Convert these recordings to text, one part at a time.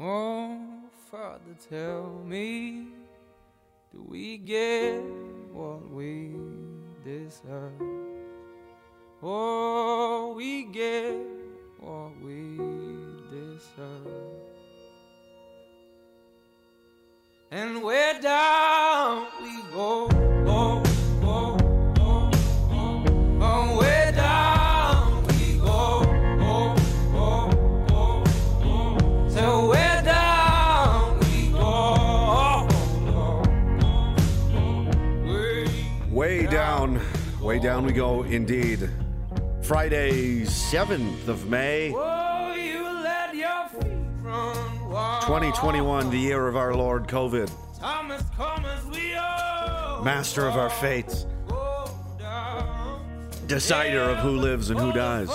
Oh, Father, tell me, do we get what we deserve? Oh, we get what we deserve. And where down we go, down we go indeed. Friday, 7th of May, Oh, you let your feet run 2021, the year of our Lord COVID, Thomas, come as we all master of our fates, decider of who lives and who dies,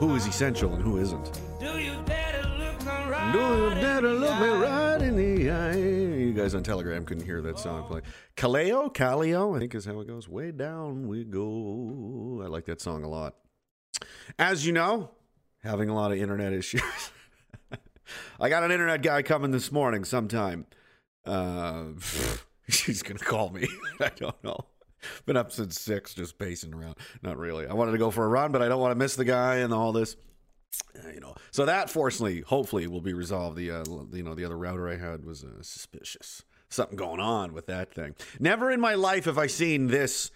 who is essential and who isn't. Do you dare to look me right in the eye? You guys on Telegram couldn't hear that song play. Kaleo, Kaleo, I think is how it goes. Way down we go. I like that song a lot. As you know, having a lot of internet issues. I got an internet guy coming this morning sometime. Uh, he's going to call me. I don't know. Been up since six, just pacing around. Not really. I wanted to go for a run, but I don't want to miss the guy and all this. You know, so that fortunately, hopefully, will be resolved. The uh, you know the other router I had was uh, suspicious. Something going on with that thing. Never in my life have I seen this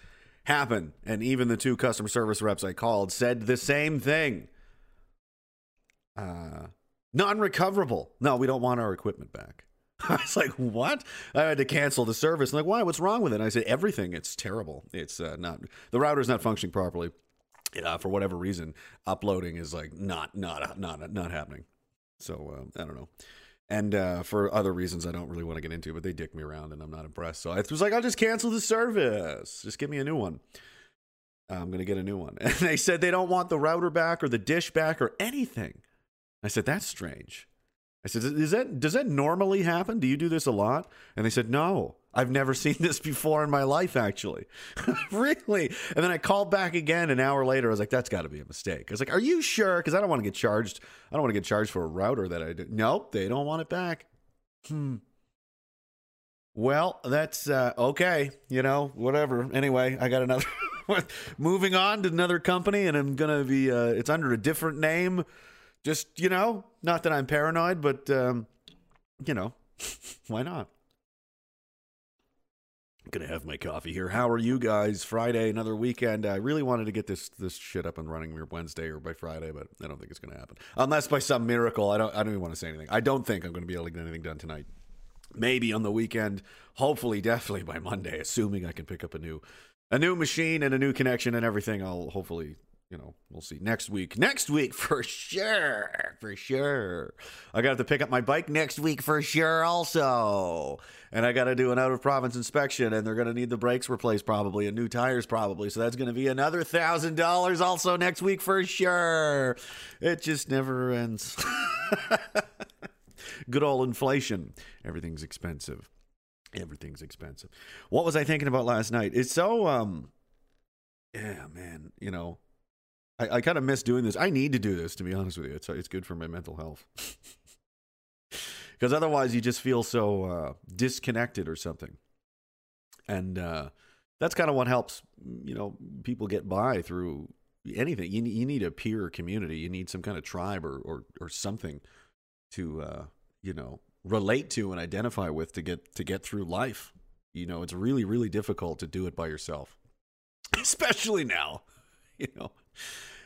happen. And even the two customer service reps I called said the same thing. Uh, non-recoverable. No, we don't want our equipment back. I was like, what? I had to cancel the service. I'm like, why? What's wrong with it? And I said, everything. It's terrible. It's uh, not the router's not functioning properly. Uh, for whatever reason, uploading is like not not not not happening. So um, I don't know. And uh, for other reasons, I don't really want to get into. But they dick me around, and I'm not impressed. So I was like, I'll just cancel the service. Just give me a new one. I'm gonna get a new one. And they said they don't want the router back or the dish back or anything. I said that's strange. I said, "Is that does that normally happen? Do you do this a lot?" And they said, "No, I've never seen this before in my life, actually." really? And then I called back again an hour later. I was like, "That's got to be a mistake." I was like, "Are you sure?" Because I don't want to get charged. I don't want to get charged for a router that I did. Nope, they don't want it back. Hmm. Well, that's uh, okay. You know, whatever. Anyway, I got another. Moving on to another company, and I'm gonna be. Uh, it's under a different name. Just you know, not that I'm paranoid, but um, you know, why not? Gonna have my coffee here. How are you guys? Friday, another weekend. I really wanted to get this this shit up and running Wednesday or by Friday, but I don't think it's gonna happen unless by some miracle. I don't. I don't even want to say anything. I don't think I'm gonna be able to get anything done tonight. Maybe on the weekend. Hopefully, definitely by Monday, assuming I can pick up a new a new machine and a new connection and everything. I'll hopefully you know, we'll see next week. Next week for sure. For sure. I got to pick up my bike next week for sure, also. And I got to do an out of province inspection, and they're going to need the brakes replaced probably and new tires probably. So that's going to be another thousand dollars also next week for sure. It just never ends. Good old inflation. Everything's expensive. Everything's expensive. What was I thinking about last night? It's so, um, yeah, man, you know, I, I kind of miss doing this. I need to do this, to be honest with you. It's it's good for my mental health. Because otherwise, you just feel so uh, disconnected or something. And uh, that's kind of what helps, you know, people get by through anything. You, you need a peer community. You need some kind of tribe or or, or something to, uh, you know, relate to and identify with to get to get through life. You know, it's really really difficult to do it by yourself, especially now. You know.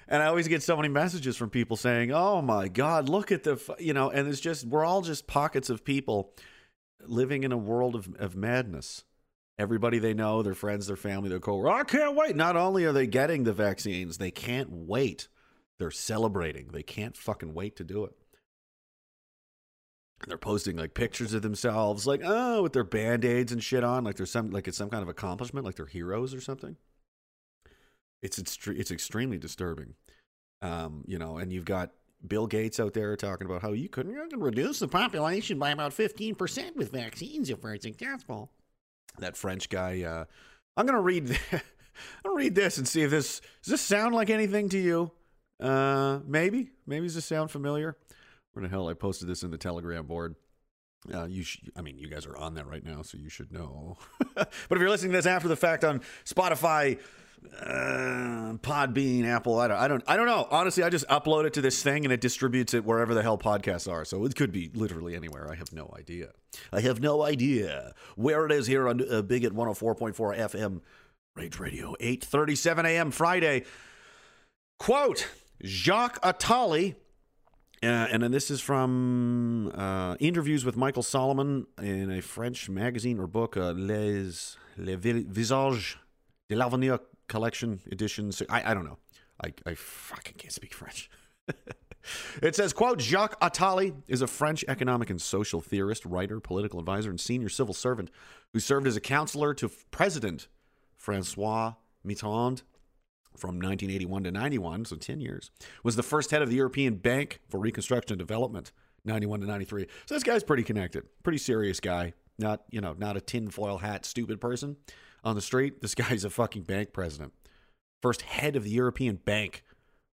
And I always get so many messages from people saying, "Oh my God, look at the," you know, and it's just we're all just pockets of people living in a world of, of madness. Everybody they know, their friends, their family, their co I can't wait. Not only are they getting the vaccines, they can't wait. They're celebrating. They can't fucking wait to do it. And they're posting like pictures of themselves, like oh, with their band aids and shit on, like there's some like it's some kind of accomplishment, like they're heroes or something. It's it's extremely disturbing, um, you know. And you've got Bill Gates out there talking about how you can, you can reduce the population by about fifteen percent with vaccines if we're successful. That French guy. Uh, I'm gonna read. I'll read this and see if this does this sound like anything to you. Uh, maybe, maybe does this sound familiar? Where the hell I posted this in the Telegram board. Uh, you, sh- I mean, you guys are on that right now, so you should know. but if you're listening to this after the fact on Spotify, uh, Podbean, Apple, I don't, I don't, I don't know. Honestly, I just upload it to this thing and it distributes it wherever the hell podcasts are. So it could be literally anywhere. I have no idea. I have no idea where it is here on uh, Big at 104.4 FM, Rage Radio, 8:37 a.m. Friday. Quote: Jacques Attali. Uh, and then this is from uh, interviews with Michael Solomon in a French magazine or book, uh, Les, Les Visages de l'Avenir collection editions. I, I don't know. I, I fucking can't speak French. it says, quote, Jacques Attali is a French economic and social theorist, writer, political advisor, and senior civil servant who served as a counselor to President Francois Mitterrand from 1981 to 91, so 10 years, was the first head of the European Bank for Reconstruction and Development, 91 to 93. So this guy's pretty connected, pretty serious guy. Not, you know, not a tinfoil hat stupid person on the street. This guy's a fucking bank president. First head of the European Bank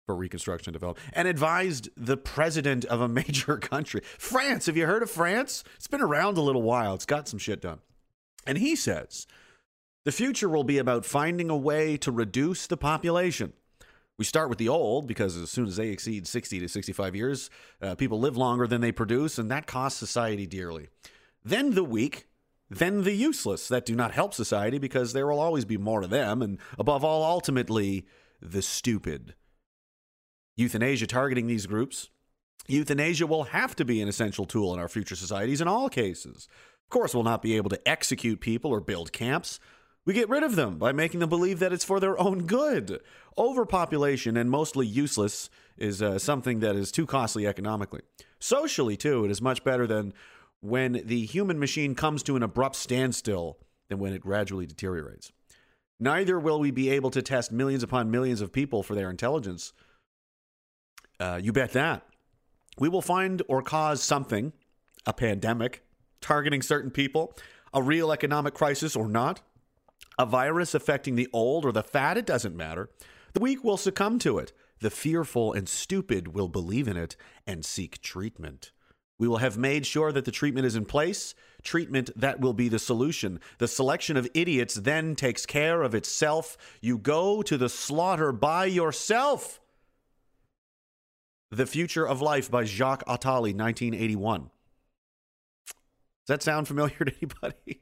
for Reconstruction and Development, and advised the president of a major country. France, have you heard of France? It's been around a little while. It's got some shit done. And he says the future will be about finding a way to reduce the population. We start with the old because as soon as they exceed 60 to 65 years, uh, people live longer than they produce, and that costs society dearly. Then the weak, then the useless that do not help society because there will always be more of them, and above all, ultimately, the stupid. Euthanasia targeting these groups. Euthanasia will have to be an essential tool in our future societies in all cases. Of course, we'll not be able to execute people or build camps. We get rid of them by making them believe that it's for their own good. Overpopulation and mostly useless is uh, something that is too costly economically. Socially, too, it is much better than when the human machine comes to an abrupt standstill than when it gradually deteriorates. Neither will we be able to test millions upon millions of people for their intelligence. Uh, you bet that. We will find or cause something, a pandemic, targeting certain people, a real economic crisis or not, a virus affecting the old or the fat, it doesn't matter. The weak will succumb to it. The fearful and stupid will believe in it and seek treatment. We will have made sure that the treatment is in place, treatment that will be the solution. The selection of idiots then takes care of itself. You go to the slaughter by yourself. The Future of Life by Jacques Attali, 1981. Does that sound familiar to anybody?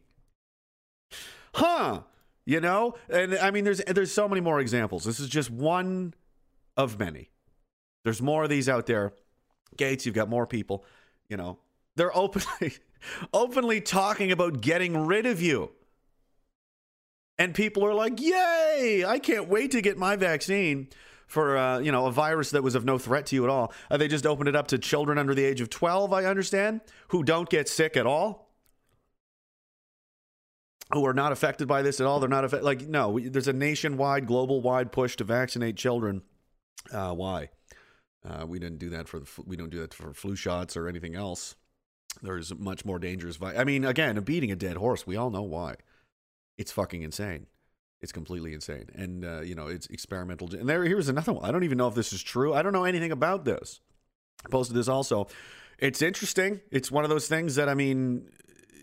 Huh. You know? And I mean there's there's so many more examples. This is just one of many. There's more of these out there. Gates, you've got more people, you know. They're openly openly talking about getting rid of you. And people are like, "Yay! I can't wait to get my vaccine." for uh, you know a virus that was of no threat to you at all. Uh, they just opened it up to children under the age of 12, I understand, who don't get sick at all, who are not affected by this at all. They're not affected. Like no, there's a nationwide, global wide push to vaccinate children. Uh, why? Uh, we didn't do that for the. We don't do that for flu shots or anything else. There's much more dangerous. Vi- I mean, again, beating a dead horse. We all know why. It's fucking insane. It's completely insane, and uh, you know it's experimental. And there, here's another one. I don't even know if this is true. I don't know anything about this. I posted this also. It's interesting. It's one of those things that I mean,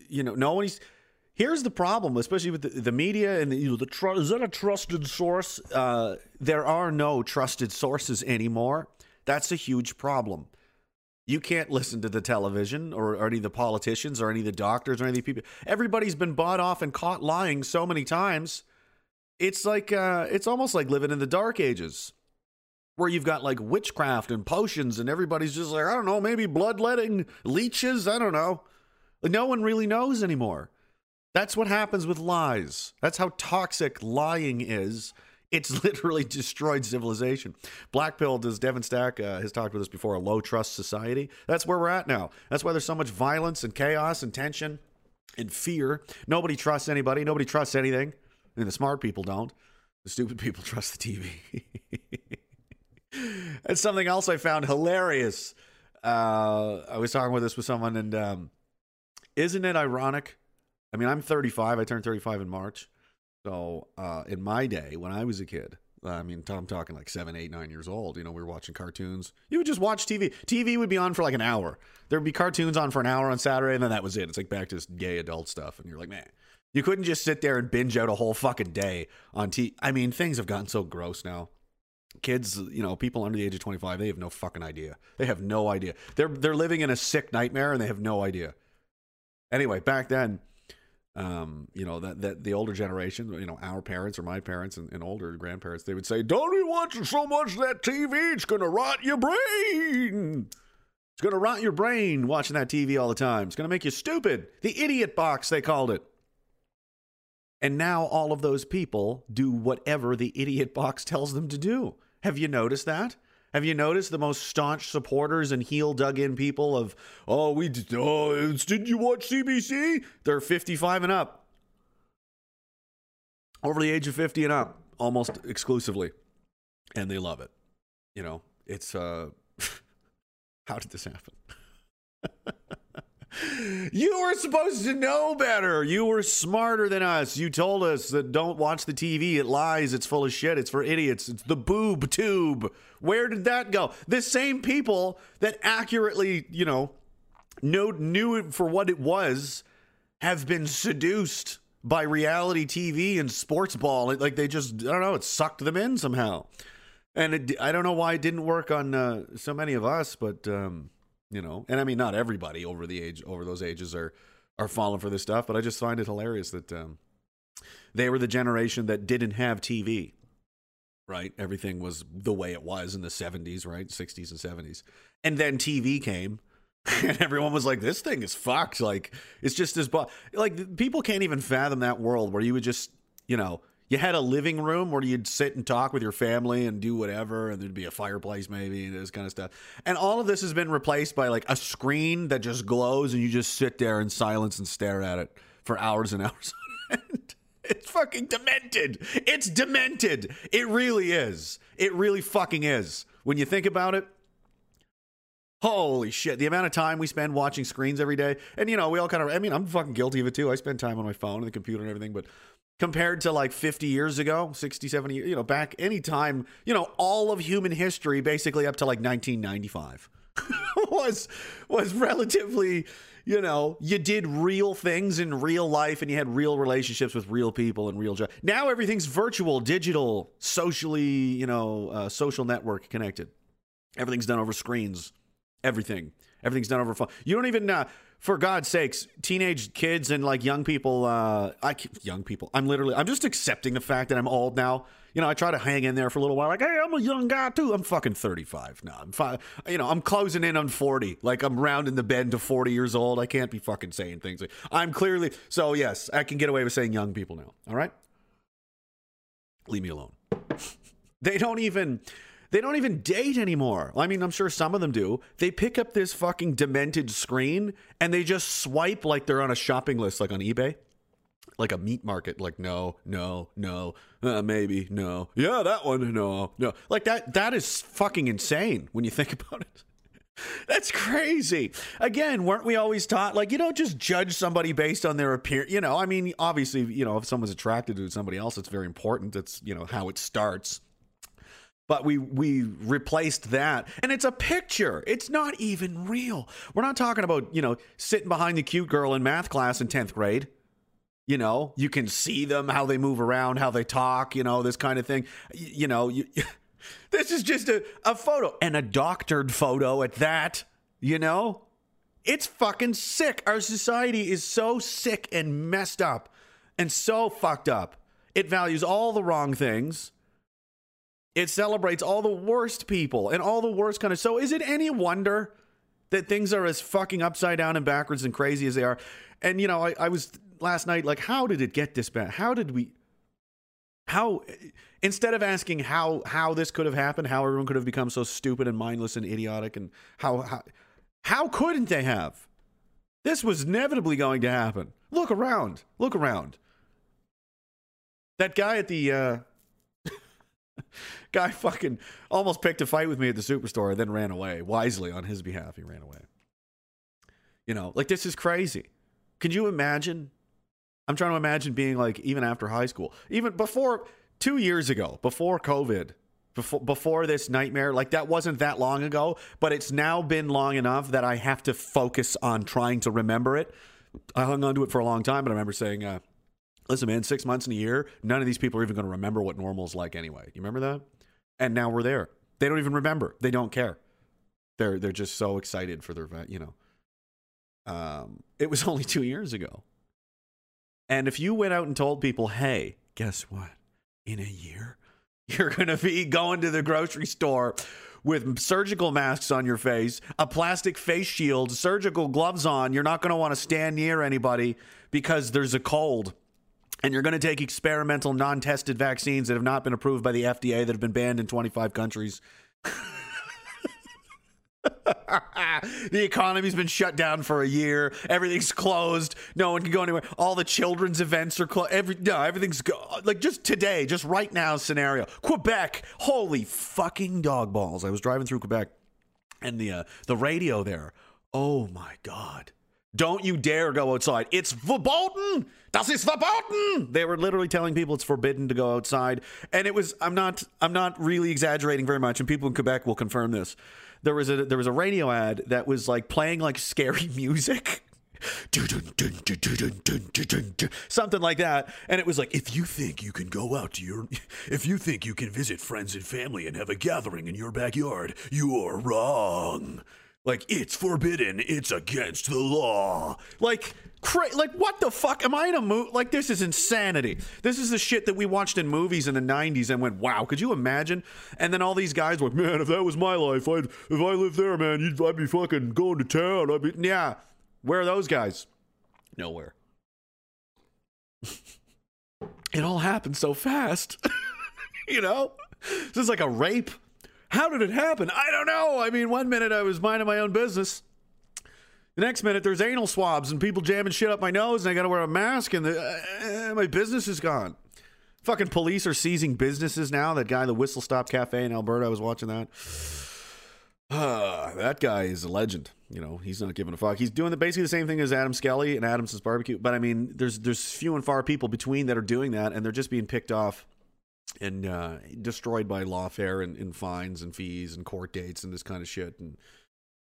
you know, no one's. Here's the problem, especially with the, the media and the, you know, the tr- is that a trusted source? Uh, there are no trusted sources anymore. That's a huge problem. You can't listen to the television or, or, any of the politicians or any of the doctors or any of the people. Everybody's been bought off and caught lying so many times. It's like uh, it's almost like living in the dark ages where you've got like witchcraft and potions and everybody's just like i don't know maybe bloodletting leeches i don't know. No one really knows anymore. That's what happens with lies. That's how toxic lying is it's literally destroyed civilization black pill does devon stack uh, has talked with us before a low trust society that's where we're at now that's why there's so much violence and chaos and tension and fear nobody trusts anybody nobody trusts anything and the smart people don't. The stupid people trust the TV. and something else I found hilarious. Uh, I was talking with this with someone, and um, isn't it ironic? I mean, I'm 35. I turned 35 in March. So uh, in my day, when I was a kid, I mean, I'm talking like seven, eight, nine years old. You know, we were watching cartoons. You would just watch TV. TV would be on for like an hour. There'd be cartoons on for an hour on Saturday, and then that was it. It's like back to this gay adult stuff. And you're like, man, you couldn't just sit there and binge out a whole fucking day on TV. I mean, things have gotten so gross now. Kids, you know, people under the age of 25, they have no fucking idea. They have no idea. They're they're living in a sick nightmare and they have no idea. Anyway, back then, um, you know, that, that the older generation, you know, our parents or my parents and, and older grandparents, they would say, Don't be watching so much that TV, it's gonna rot your brain. It's gonna rot your brain watching that TV all the time. It's gonna make you stupid. The idiot box, they called it. And now all of those people do whatever the idiot box tells them to do. Have you noticed that? Have you noticed the most staunch supporters and heel dug in people of, oh, we, did, oh, did you watch CBC? They're 55 and up. Over the age of 50 and up, almost exclusively. And they love it. You know, it's, uh, how did this happen? You were supposed to know better. You were smarter than us. You told us that don't watch the TV. It lies. It's full of shit. It's for idiots. It's the boob tube. Where did that go? The same people that accurately, you know, knew, knew it for what it was have been seduced by reality TV and sports ball. Like they just, I don't know, it sucked them in somehow. And it, I don't know why it didn't work on uh, so many of us, but. Um, you know? And i mean not everybody over the age over those ages are are falling for this stuff but i just find it hilarious that um, they were the generation that didn't have tv right? Everything was the way it was in the 70s right? 60s and 70s and then tv came and everyone was like this thing is fucked. Like it's just as bu-. like people can't even fathom that world where you would just you know you had a living room where you'd sit and talk with your family and do whatever, and there'd be a fireplace maybe, and this kind of stuff. And all of this has been replaced by like a screen that just glows, and you just sit there in silence and stare at it for hours and hours on end. It's fucking demented. It's demented. It really is. It really fucking is. When you think about it, Holy shit, the amount of time we spend watching screens every day. And, you know, we all kind of, I mean, I'm fucking guilty of it too. I spend time on my phone and the computer and everything, but compared to like 50 years ago 60 70 you know back any time you know all of human history basically up to like 1995 was was relatively you know you did real things in real life and you had real relationships with real people and real jobs now everything's virtual digital socially you know uh, social network connected. Everything's done over screens. Everything. Everything's done over phone you don't even uh, for God's sakes, teenage kids and like young people, uh, I young people. I'm literally, I'm just accepting the fact that I'm old now. You know, I try to hang in there for a little while. Like, hey, I'm a young guy too. I'm fucking 35 now. I'm five. You know, I'm closing in on 40. Like I'm rounding the bend to 40 years old. I can't be fucking saying things. Like, I'm clearly so. Yes, I can get away with saying young people now. All right, leave me alone. they don't even they don't even date anymore. I mean, I'm sure some of them do. They pick up this fucking demented screen and they just swipe like they're on a shopping list, like on eBay, like a meat market. Like, no, no, no, uh, maybe, no, yeah, that one, no, no. Like that. That is fucking insane when you think about it. That's crazy. Again, weren't we always taught like you don't just judge somebody based on their appearance? You know, I mean, obviously, you know, if someone's attracted to somebody else, it's very important. It's you know how it starts but we we replaced that. And it's a picture. It's not even real. We're not talking about you know sitting behind the cute girl in math class in 10th grade. You know you can see them how they move around how they talk you know this kind of thing. You, you know you, this is just a, a photo and a doctored photo at that you know? It's fucking sick. Our society is so sick and messed up and so fucked up. It values all the wrong things it celebrates all the worst people and all the worst kind of. So is it any wonder that things are as fucking upside down and backwards and crazy as they are? And you know, I, I was last night like, how did it get this bad? How did we? How instead of asking how how this could have happened, how everyone could have become so stupid and mindless and idiotic, and how how, how couldn't they have? This was inevitably going to happen. Look around. Look around. That guy at the uh, Guy fucking almost picked a fight with me at the superstore and then ran away. Wisely on his behalf, he ran away. You know, like this is crazy. Could you imagine? I'm trying to imagine being like, even after high school, even before two years ago, before COVID, before before this nightmare, like that wasn't that long ago, but it's now been long enough that I have to focus on trying to remember it. I hung on to it for a long time, but I remember saying, uh, "Listen, man, six months in a year, none of these people are even going to remember what normal's like anyway." You remember that? And now we're there. They don't even remember. They don't care. They're they're just so excited for their, you know. Um, it was only two years ago. And if you went out and told people, hey, guess what? In a year, you're going to be going to the grocery store with surgical masks on your face, a plastic face shield, surgical gloves on. You're not going to want to stand near anybody because there's a cold. And you're going to take experimental, non tested vaccines that have not been approved by the FDA that have been banned in 25 countries. the economy's been shut down for a year. Everything's closed. No one can go anywhere. All the children's events are closed. Every no, everything's go- like just today, just right now scenario. Quebec. Holy fucking dog balls! I was driving through Quebec, and the uh, the radio there. Oh my god! Don't you dare go outside. It's verboten. Das ist verboten. They were literally telling people it's forbidden to go outside, and it was. I'm not. I'm not really exaggerating very much, and people in Quebec will confirm this there was a there was a radio ad that was like playing like scary music. Something like that. And it was like, if you think you can go out to your, if you think you can visit friends and family and have a gathering in your backyard, you are wrong. Like, it's forbidden. It's against the law. Like, cra- like what the fuck? Am I in a movie? Like, this is insanity. This is the shit that we watched in movies in the 90s and went, wow, could you imagine? And then all these guys were, man, if that was my life, I'd, if I lived there, man, you'd, I'd be fucking going to town. I'd be, yeah. Where are those guys? Nowhere. it all happened so fast. you know? This is like a rape. How did it happen? I don't know. I mean, one minute I was minding my own business. The next minute there's anal swabs and people jamming shit up my nose and I got to wear a mask and the, uh, my business is gone. Fucking police are seizing businesses now. That guy, the Whistle Stop Cafe in Alberta, I was watching that. Uh, that guy is a legend. You know, he's not giving a fuck. He's doing the, basically the same thing as Adam Skelly and Adamson's Barbecue. But I mean, there's there's few and far people between that are doing that, and they're just being picked off and uh, destroyed by lawfare and, and fines and fees and court dates and this kind of shit. And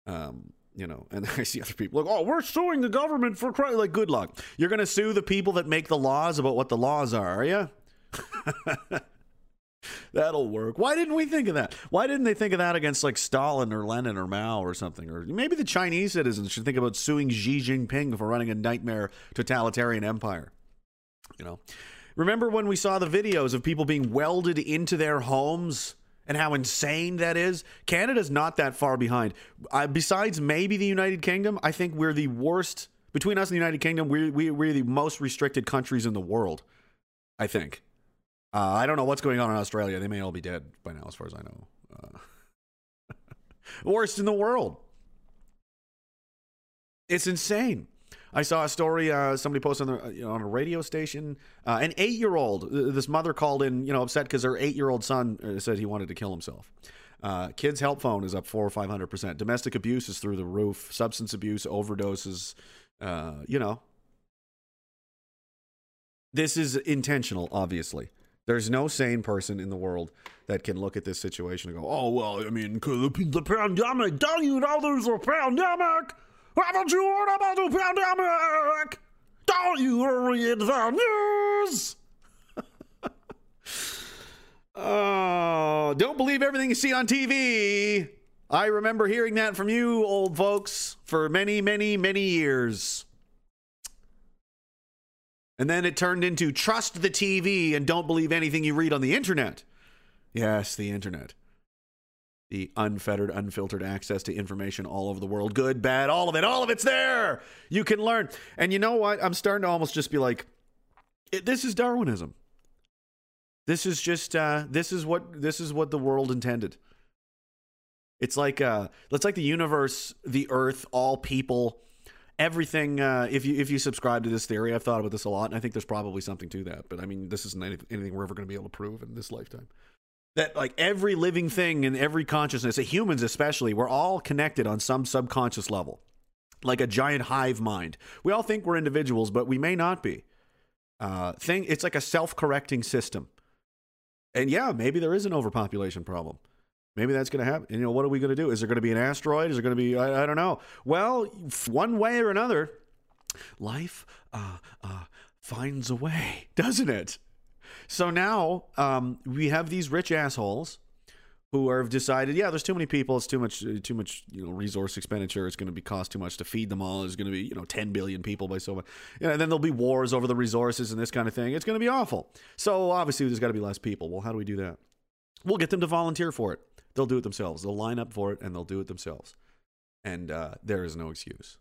um, you know, and I see other people like, oh, we're suing the government for. Like, good luck. You're to sue the people that make the laws about what the laws are, are you? That'll work. Why didn't we think of that? Why didn't they think of that against like Stalin or Lenin or Mao or something? Or maybe the Chinese citizens should think about suing Xi Jinping for running a nightmare totalitarian empire. You know, remember when we saw the videos of people being welded into their homes and how insane that is? Canada's not that far behind. Besides maybe the United Kingdom, I think we're the worst. Between us and the United Kingdom, we're, we, we're the most restricted countries in the world, I think. Uh, I don't know what's going on in Australia. They may all be dead by now, as far as I know. Uh, worst in the world. It's insane. I saw a story. Uh, somebody posted on, the, you know, on a radio station. Uh, an eight-year-old. This mother called in, you know, upset because her eight-year-old son uh, said he wanted to kill himself. Uh, kids' help phone is up four or five hundred percent. Domestic abuse is through the roof. Substance abuse, overdoses. Uh, you know, this is intentional. Obviously, there's no sane person in the world that can look at this situation and go, "Oh well, I mean, the pandemic. Don't you know there's a pandemic? Haven't you heard about the pandemic? Don't you read the news?" Oh, don't believe everything you see on TV. I remember hearing that from you, old folks, for many, many, many years. And then it turned into trust the TV and don't believe anything you read on the internet. Yes, the internet. The unfettered, unfiltered access to information all over the world. Good, bad, all of it. All of it's there. You can learn. And you know what? I'm starting to almost just be like, this is Darwinism. This is just uh, this is what this is what the world intended. It's like uh, it's like the universe, the earth, all people, everything. Uh, if you if you subscribe to this theory, I've thought about this a lot, and I think there's probably something to that. But I mean, this isn't anything we're ever going to be able to prove in this lifetime. That like every living thing and every consciousness, humans especially, we're all connected on some subconscious level, like a giant hive mind. We all think we're individuals, but we may not be. Uh, thing, it's like a self-correcting system And yeah, maybe there is an overpopulation problem. Maybe that's going to happen. You know, what are we going to do? Is there going to be an asteroid? Is there going to be, I, I don't know. Well, one way or another, life uh, uh, finds a way, doesn't it? So now um, we have these rich assholes who have decided, yeah, there's too many people, it's too much, too much, you know, resource expenditure. It's going to be cost too much to feed them all. There's going to be, you know, 10 billion people by so much. And then there'll be wars over the resources and this kind of thing. It's going to be awful. So obviously, there's got to be less people. Well, how do we do that? We'll get them to volunteer for it. They'll do it themselves. They'll line up for it and they'll do it themselves. And uh, there is no excuse.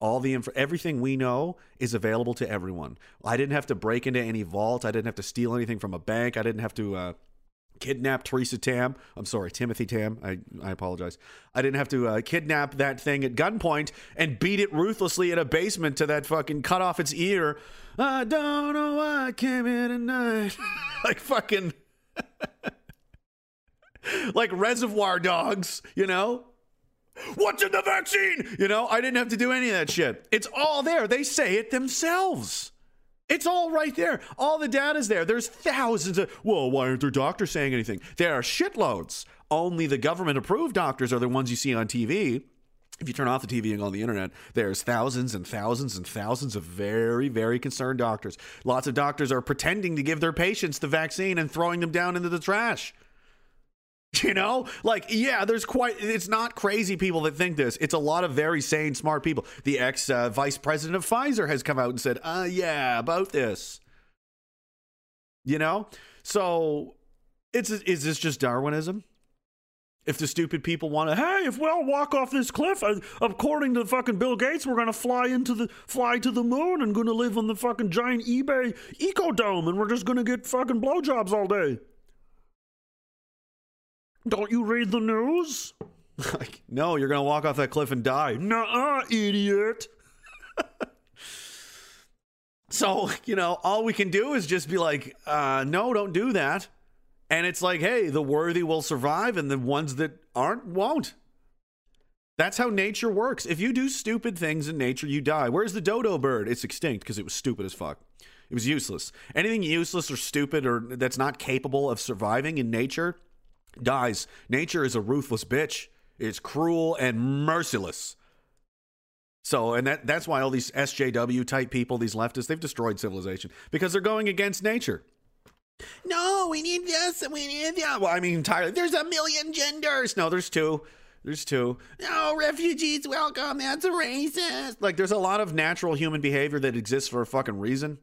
All the info, everything we know is available to everyone. I didn't have to break into any vault. I didn't have to steal anything from a bank. I didn't have to uh, kidnap Theresa Tam. I'm sorry, Timothy Tam. I, I apologize. I didn't have to uh, kidnap that thing at gunpoint and beat it ruthlessly in a basement to that fucking cut off its ear. I don't know why I came here tonight. like fucking. like reservoir dogs, you know? What's in the vaccine? You know, I didn't have to do any of that shit. It's all there. They say it themselves. It's all right there. All the data's there. There's thousands of, well, why aren't there doctors saying anything? There are shitloads. Only the government approved doctors are the ones you see on TV. If you turn off the TV and go on the internet, there's thousands and thousands and thousands of very, very concerned doctors. Lots of doctors are pretending to give their patients the vaccine and throwing them down into the trash. You know, like, yeah, there's quite, it's not crazy people that think this. It's a lot of very sane, smart people. The ex uh, vice president of Pfizer has come out and said, uh, yeah, about this. You know? So, it's, is this just Darwinism? If the stupid people want to, hey, if we all walk off this cliff, uh, according to fucking Bill Gates, we're gonna fly into the fly to the moon and gonna live on the fucking giant eBay eco dome, and we're just gonna get fucking blowjobs all day. Don't you read the news? like, no, you're gonna walk off that cliff and die. Nuh-uh, idiot. so, you know, all we can do is just be like, uh, no, don't do that. And it's like, hey, the worthy will survive and the ones that aren't won't. That's how nature works. If you do stupid things in nature, you die. Where's the dodo bird? It's extinct because it was stupid as fuck. It was useless. Anything useless or stupid or that's not capable of surviving in nature dies. Nature is a ruthless bitch. It's cruel and merciless. So, and that that's why all these SJW type people, these leftists, they've destroyed civilization because they're going against nature. No, we need this and we need that. Well, I mean, entirely. There's a million genders. No, there's two. There's two. No, refugees welcome. That's a racist. Like, there's a lot of natural human behavior that exists for a fucking reason.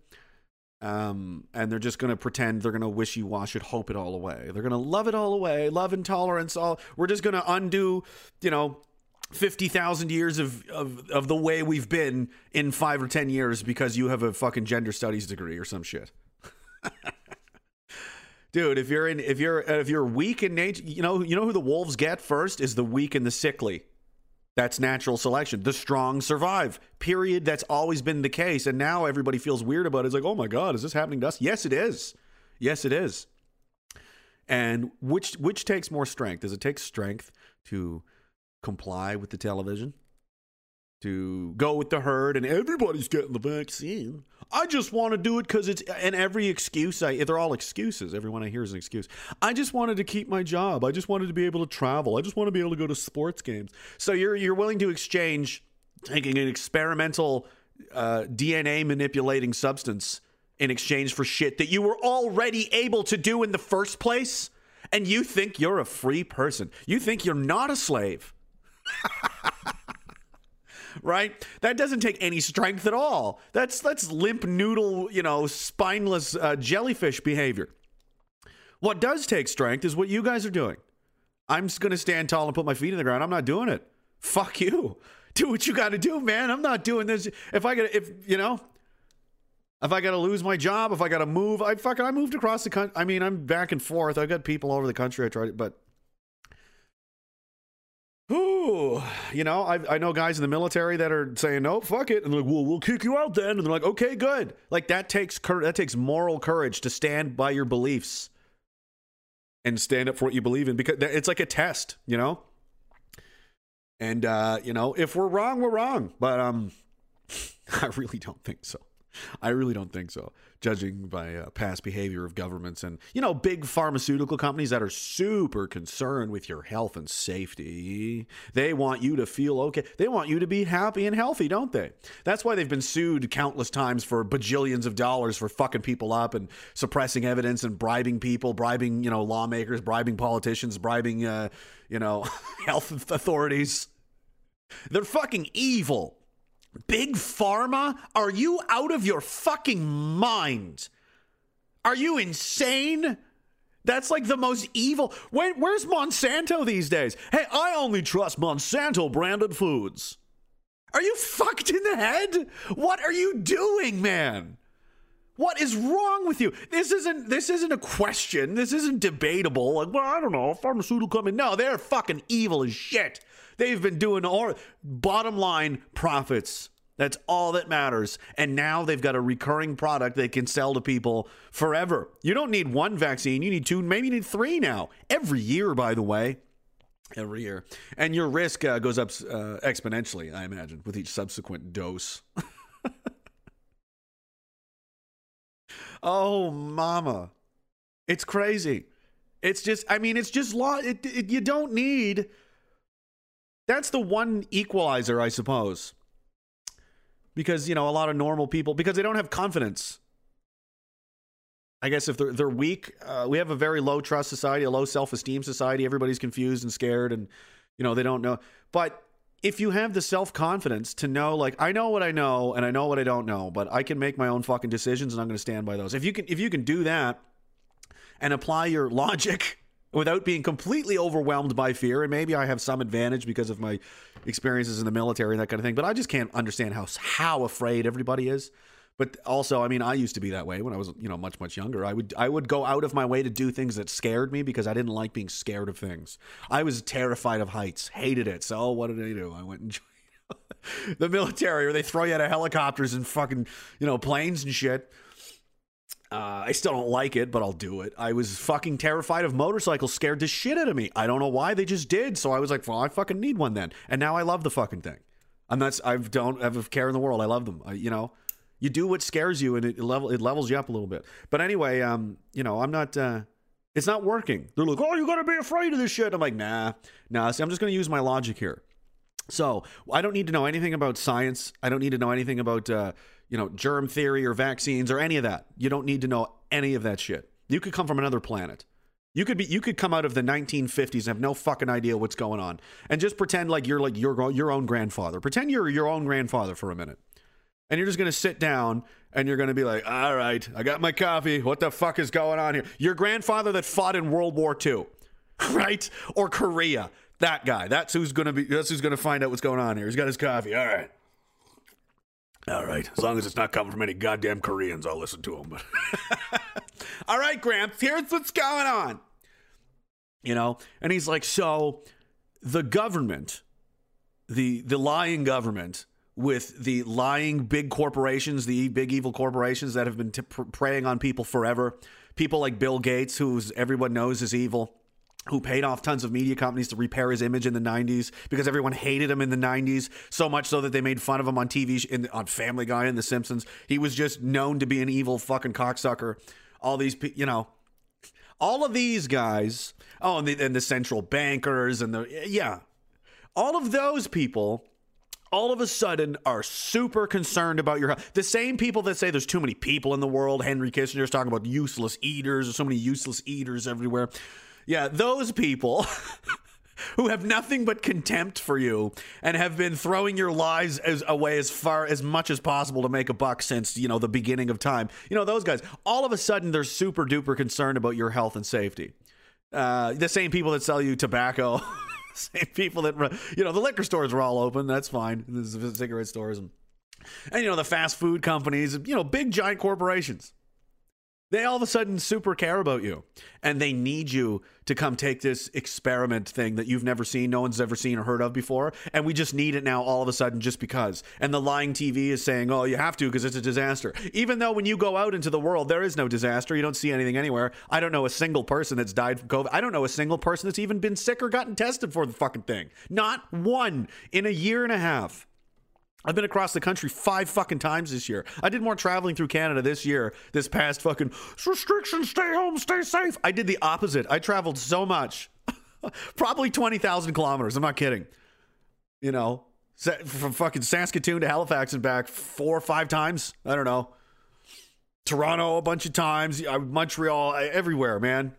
Um, and they're just going to pretend they're going to wish you wash it, hope it all away. They're going to love it all away, love intolerance. All we're just going to undo, you know, fifty thousand years of, of of the way we've been in five or ten years because you have a fucking gender studies degree or some shit. Dude, if you're in, if you're if you're weak in nature, you know you know who the wolves get first is the weak and the sickly. That's natural selection. The strong survive. Period. That's always been the case. And now everybody feels weird about it. It's like, oh my God, is this happening to us? Yes, it is. Yes, it is. And which which takes more strength? Does it take strength to comply with the television? To go with the herd and everybody's getting the vaccine. I just want to do it because it's and every excuse I they're all excuses. Everyone I hear is an excuse. I just wanted to keep my job. I just wanted to be able to travel. I just want to be able to go to sports games. So you're you're willing to exchange taking an experimental uh, DNA manipulating substance in exchange for shit that you were already able to do in the first place, and you think you're a free person. You think you're not a slave. right? That doesn't take any strength at all. That's that's limp noodle, you know, spineless uh, jellyfish behavior. What does take strength is what you guys are doing. I'm just going to stand tall and put my feet in the ground. I'm not doing it. Fuck you. Do what you got to do, man. I'm not doing this. If I got if you know, if I got to lose my job, if I got to move, I fucking I moved across the country. I mean, I'm back and forth. I've got people all over the country. I tried it, but Ooh, you know, I, I know guys in the military that are saying no, fuck it, and they're like, well, we'll kick you out then, and they're like, okay, good. Like that takes cur- that takes moral courage to stand by your beliefs and stand up for what you believe in because it's like a test, you know. And uh, you know, if we're wrong, we're wrong, but um, I really don't think so. I really don't think so, judging by uh, past behavior of governments and, you know, big pharmaceutical companies that are super concerned with your health and safety. They want you to feel okay. They want you to be happy and healthy, don't they? That's why they've been sued countless times for bajillions of dollars for fucking people up and suppressing evidence and bribing people, bribing, you know, lawmakers, bribing politicians, bribing, uh, you know, health authorities. They're fucking evil. Big Pharma? Are you out of your fucking mind? Are you insane? That's like the most evil. When, where's Monsanto these days? Hey, I only trust Monsanto branded foods. Are you fucked in the head? What are you doing, man? What is wrong with you? This isn't this isn't a question. This isn't debatable. Like, well, I don't know, pharmaceutical company. No, they're fucking evil as shit. They've been doing all bottom line profits. That's all that matters. And now they've got a recurring product they can sell to people forever. You don't need one vaccine, you need two, maybe you need three now. Every year, by the way. Every year. And your risk uh, goes up uh, exponentially, I imagine, with each subsequent dose. oh, mama. It's crazy. It's just, I mean, it's just law. It, it, you don't need that's the one equalizer, I suppose. Because, you know, a lot of normal people, because they don't have confidence. I guess if they're, they're weak, uh, we have a very low trust society, a low self esteem society. Everybody's confused and scared and, you know, they don't know. But if you have the self confidence to know, like, I know what I know and I know what I don't know, but I can make my own fucking decisions and I'm going to stand by those. If you can, if you can do that and apply your logic without being completely overwhelmed by fear. And maybe I have some advantage because of my experiences in the military and that kind of thing. But I just can't understand how how afraid everybody is. But also, I mean, I used to be that way when I was, you know, much much younger. I would I would go out of my way to do things that scared me because I didn't like being scared of things. I was terrified of heights, hated it. So what did I do? I went and joined the military, where they throw you out of helicopters and fucking, you know, planes and shit. Uh, I still don't like it, but I'll do it. I was fucking terrified of motorcycles, scared the shit out of me. I don't know why they just did. So I was like, well, I fucking need one then. And now I love the fucking thing. I'm not, I don't have a care in the world. I love them. I, you know, you do what scares you and it level, it levels you up a little bit. But anyway, um, you know, I'm not, uh, it's not working. They're like, oh, you gotta be afraid of this shit. I'm like, nah, nah. See, I'm just gonna use my logic here. So I don't need to know anything about science. I don't need to know anything about, uh, you know, germ theory or vaccines or any of that. You don't need to know any of that shit. You could come from another planet. You could be you could come out of the 1950s and have no fucking idea what's going on and just pretend like you're like your your own grandfather. Pretend you're your own grandfather for a minute. And you're just going to sit down and you're going to be like, "All right, I got my coffee. What the fuck is going on here?" Your grandfather that fought in World War II, right? Or Korea. That guy. That's who's going to be that's who's going to find out what's going on here. He's got his coffee. All right. All right. As long as it's not coming from any goddamn Koreans, I'll listen to them. All right, Gramps, here's what's going on. You know, and he's like, so the government, the the lying government with the lying big corporations, the big evil corporations that have been t- preying on people forever, people like Bill Gates, who everyone knows is evil who paid off tons of media companies to repair his image in the 90s because everyone hated him in the 90s so much so that they made fun of him on TV in, on Family Guy and The Simpsons. He was just known to be an evil fucking cocksucker. All these, you know, all of these guys. Oh, and the, and the central bankers and the yeah, all of those people. All of a sudden, are super concerned about your health. The same people that say there's too many people in the world. Henry Kissinger's talking about useless eaters. There's so many useless eaters everywhere yeah, those people who have nothing but contempt for you and have been throwing your lives as away as far as much as possible to make a buck since you know the beginning of time. You know those guys. All of a sudden, they're super duper concerned about your health and safety. Uh, the same people that sell you tobacco. same people that you know the liquor stores are all open that's fine the cigarette stores and and you know the fast food companies you know big giant corporations they all of a sudden super care about you and they need you to come take this experiment thing that you've never seen, no one's ever seen or heard of before. And we just need it now all of a sudden just because. And the lying TV is saying, oh, you have to because it's a disaster. Even though when you go out into the world, there is no disaster. You don't see anything anywhere. I don't know a single person that's died from COVID. I don't know a single person that's even been sick or gotten tested for the fucking thing. Not one in a year and a half. I've been across the country five fucking times this year. I did more traveling through Canada this year, this past fucking restrictions, stay home, stay safe. I did the opposite. I traveled so much. Probably 20,000 kilometers. I'm not kidding. You know, from fucking Saskatoon to Halifax and back four or five times. I don't know. Toronto a bunch of times, uh, Montreal, uh, everywhere, man.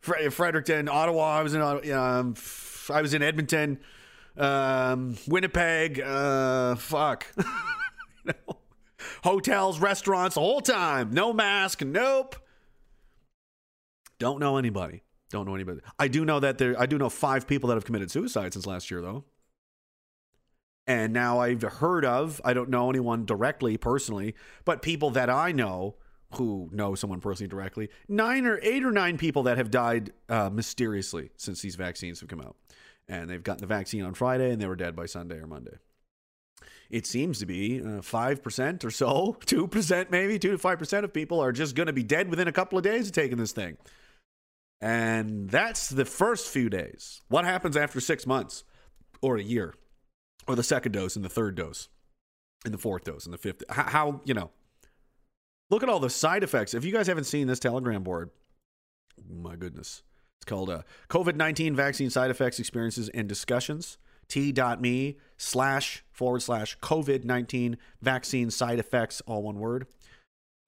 Fredericton, Ottawa. I was in, uh, um, I was in Edmonton um, Winnipeg, uh, fuck. you know, hotels, restaurants, the whole time. No mask. Nope. Don't know anybody. Don't know anybody. I do know that there. I do know five people that have committed suicide since last year, though. And now I've heard of. I don't know anyone directly, personally, but people that I know who know someone personally directly. Nine or eight or nine people that have died uh, mysteriously since these vaccines have come out and they've gotten the vaccine on Friday and they were dead by Sunday or Monday. It seems to be uh, 5% or so, 2% maybe, 2 to 5% of people are just going to be dead within a couple of days of taking this thing. And that's the first few days. What happens after six months or a year or the second dose and the third dose and the fourth dose and the fifth? How, how you know, look at all the side effects. If you guys haven't seen this Telegram board, my goodness. It's called uh, COVID 19 Vaccine Side Effects, Experiences, and Discussions. T.me slash forward slash COVID 19 Vaccine Side Effects, all one word.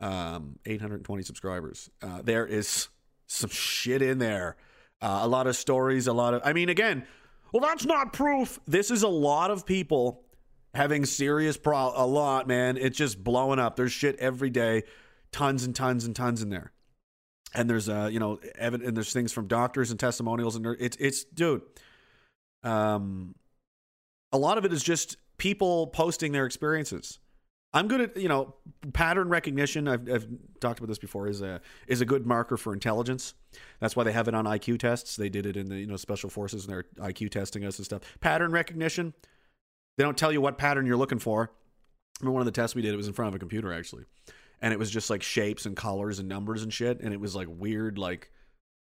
Um, 820 subscribers. Uh, there is some shit in there. Uh, a lot of stories, a lot of, I mean, again, well, that's not proof. This is a lot of people having serious pro, a lot, man. It's just blowing up. There's shit every day, tons and tons and tons in there and there's uh you know evan and there's things from doctors and testimonials and it's it's dude um a lot of it is just people posting their experiences. I'm good at you know pattern recognition i've, I've talked about this before is a is a good marker for intelligence. That's why they have it on iq tests. They did it in the you know special forces and they're iq testing us and stuff. Pattern recognition they don't tell you what pattern you're looking for. I remember one of the tests we did it was in front of a computer actually and it was just like shapes and colors and numbers and shit and it was like weird like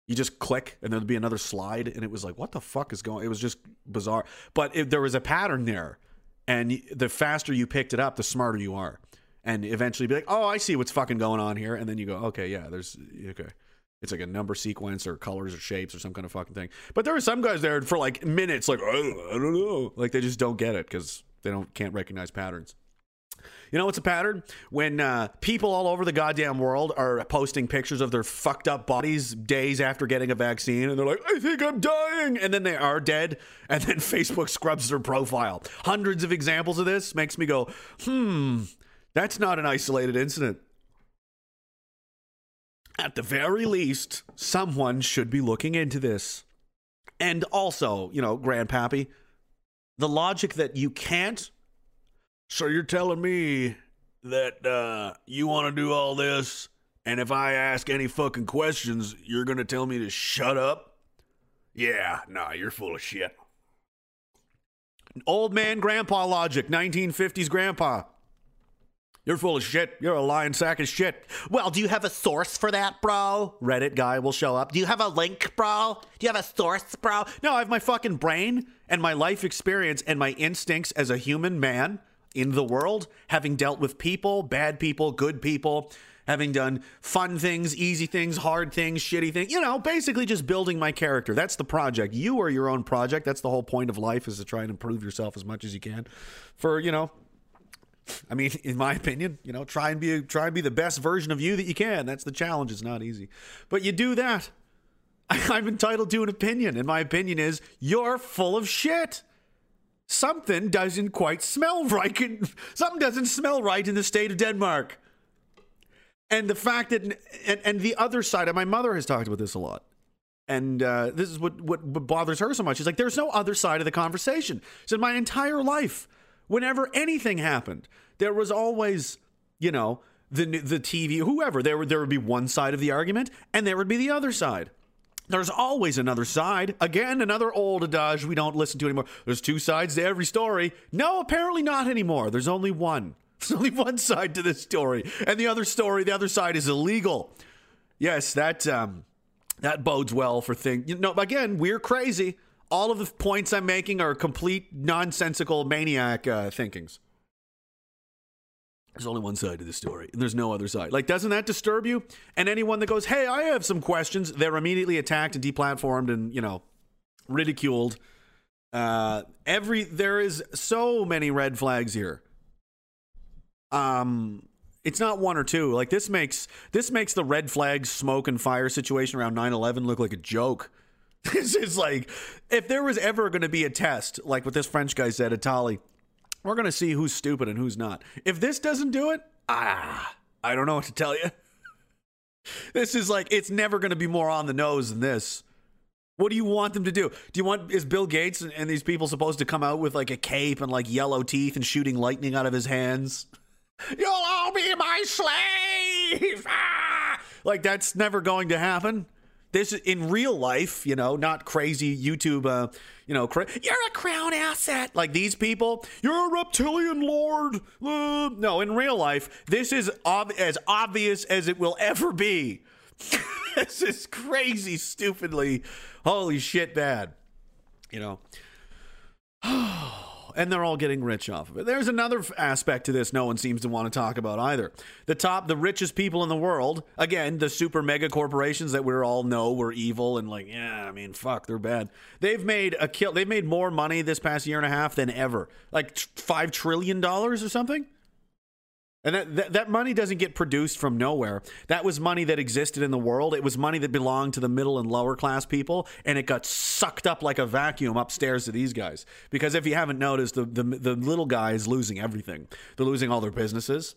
you just click and there'd be another slide and it was like what the fuck is going it was just bizarre. But if there was a pattern there and the faster you picked it up the smarter you are. And eventually be like oh i see what's fucking going on here and then you go okay yeah there's okay. It's like a number sequence or colors or shapes or some kind of fucking thing. But there are some guys there for like minutes like i don't know. Like they just don't get it because they don't can't recognize patterns you know what's a pattern? When uh, people all over the goddamn world are posting pictures of their fucked up bodies days after getting a vaccine, and they're like, I think I'm dying. And then they are dead, and then Facebook scrubs their profile. Hundreds of examples of this makes me go, hmm, that's not an isolated incident. At the very least, someone should be looking into this. And also, you know, Grandpappy, the logic that you can't so you're telling me that uh, you want to do all this, and if I ask any fucking questions, you're gonna tell me to shut up? Yeah, nah, you're full of shit. Old man grandpa logic, 1950s grandpa. You're full of shit. You're a lying sack of shit. Well, do you have a source for that, bro? Reddit guy will show up. Do you have a link, bro? Do you have a source, bro? No, I have my fucking brain and my life experience and my instincts as a human man in the world, having dealt with people, bad people, good people, having done fun things, easy things, hard things, shitty things, you know, basically just building my character. That's the project. You are your own project. That's the whole point of life is to try and improve yourself as much as you can for, you know, I mean, in my opinion, you know, try and be try and be the best version of you that you can. That's the challenge. It's not easy. But you do that. I'm entitled to an opinion, and my opinion is you're full of shit something doesn't quite smell right. Something doesn't smell right in the state of Denmark. And the fact that, and, and the other side, and my mother has talked about this a lot. And uh, this is what, what, what bothers her so much. She's like, there's no other side of the conversation. So my entire life, whenever anything happened, there was always, you know, the the TV, whoever. There would there would be one side of the argument, and there would be the other side. There's always another side. Again, another old adage we don't listen to anymore. There's two sides to every story. No, apparently not anymore. There's only one. There's only one side to this story. And the other story, the other side is illegal. Yes, that um that bodes well for things. You know, again, we're crazy. All of the points I'm making are complete nonsensical maniac uh, thinkings. There's only one side to the story, there's no other side. Like, doesn't that disturb you? And anyone that goes, "Hey, I have some questions," they're immediately attacked and deplatformed, and you know, ridiculed. Uh, every there is so many red flags here. Um, it's not one or two. Like this makes this makes the red flag smoke and fire situation around 9/11 look like a joke. This is like if there was ever going to be a test, like what this French guy said, Attali, we're going to see who's stupid and who's not. If this doesn't do it, ah, I don't know what to tell you. This is like it's never going to be more on the nose than this. What do you want them to do? Do you want is Bill Gates and, and these people supposed to come out with like a cape and like yellow teeth and shooting lightning out of his hands? You'll all be my slave. Ah! Like that's never going to happen. This is in real life, you know, not crazy YouTube. Uh, you know, cra- you're a crown asset. Like these people, you're a reptilian lord. Uh, no, in real life, this is ob- as obvious as it will ever be. this is crazy, stupidly, holy shit, bad. You know. and they're all getting rich off of it. There's another aspect to this no one seems to want to talk about either. The top, the richest people in the world, again, the super mega corporations that we all know were evil and like, yeah, I mean, fuck, they're bad. They've made a kill. They've made more money this past year and a half than ever, like five trillion dollars or something. And that, that, that money doesn't get produced from nowhere. That was money that existed in the world. It was money that belonged to the middle and lower class people, and it got sucked up like a vacuum upstairs to these guys. Because if you haven't noticed, the, the, the little guy is losing everything. They're losing all their businesses,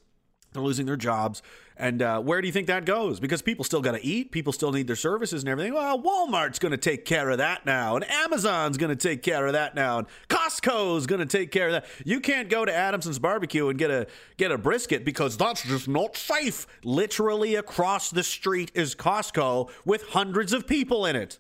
they're losing their jobs. And uh, where do you think that goes? Because people still got to eat, people still need their services and everything. Well, Walmart's going to take care of that now, and Amazon's going to take care of that now, and Costco's going to take care of that. You can't go to Adamson's Barbecue and get a get a brisket because that's just not safe. Literally across the street is Costco with hundreds of people in it.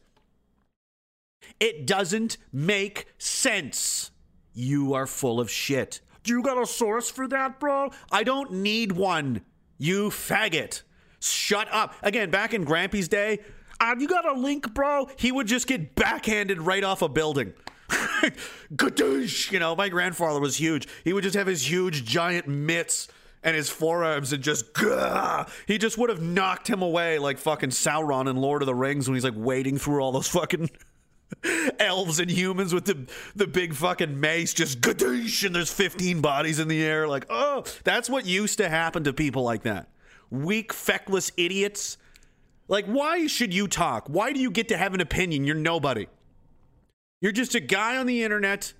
It doesn't make sense. You are full of shit. Do you got a source for that, bro? I don't need one. You faggot. Shut up. Again, back in Grampy's day, uh, you got a link, bro? He would just get backhanded right off a building. You know, my grandfather was huge. He would just have his huge giant mitts and his forearms and just gah! he just would have knocked him away like fucking Sauron in Lord of the Rings when he's like wading through all those fucking elves and humans with the the big fucking mace just gadoosh and there's 15 bodies in the air like oh that's what used to happen to people like that. Weak feckless idiots. Like why should you talk? Why do you get to have an opinion? You're nobody. You're just a guy on the internet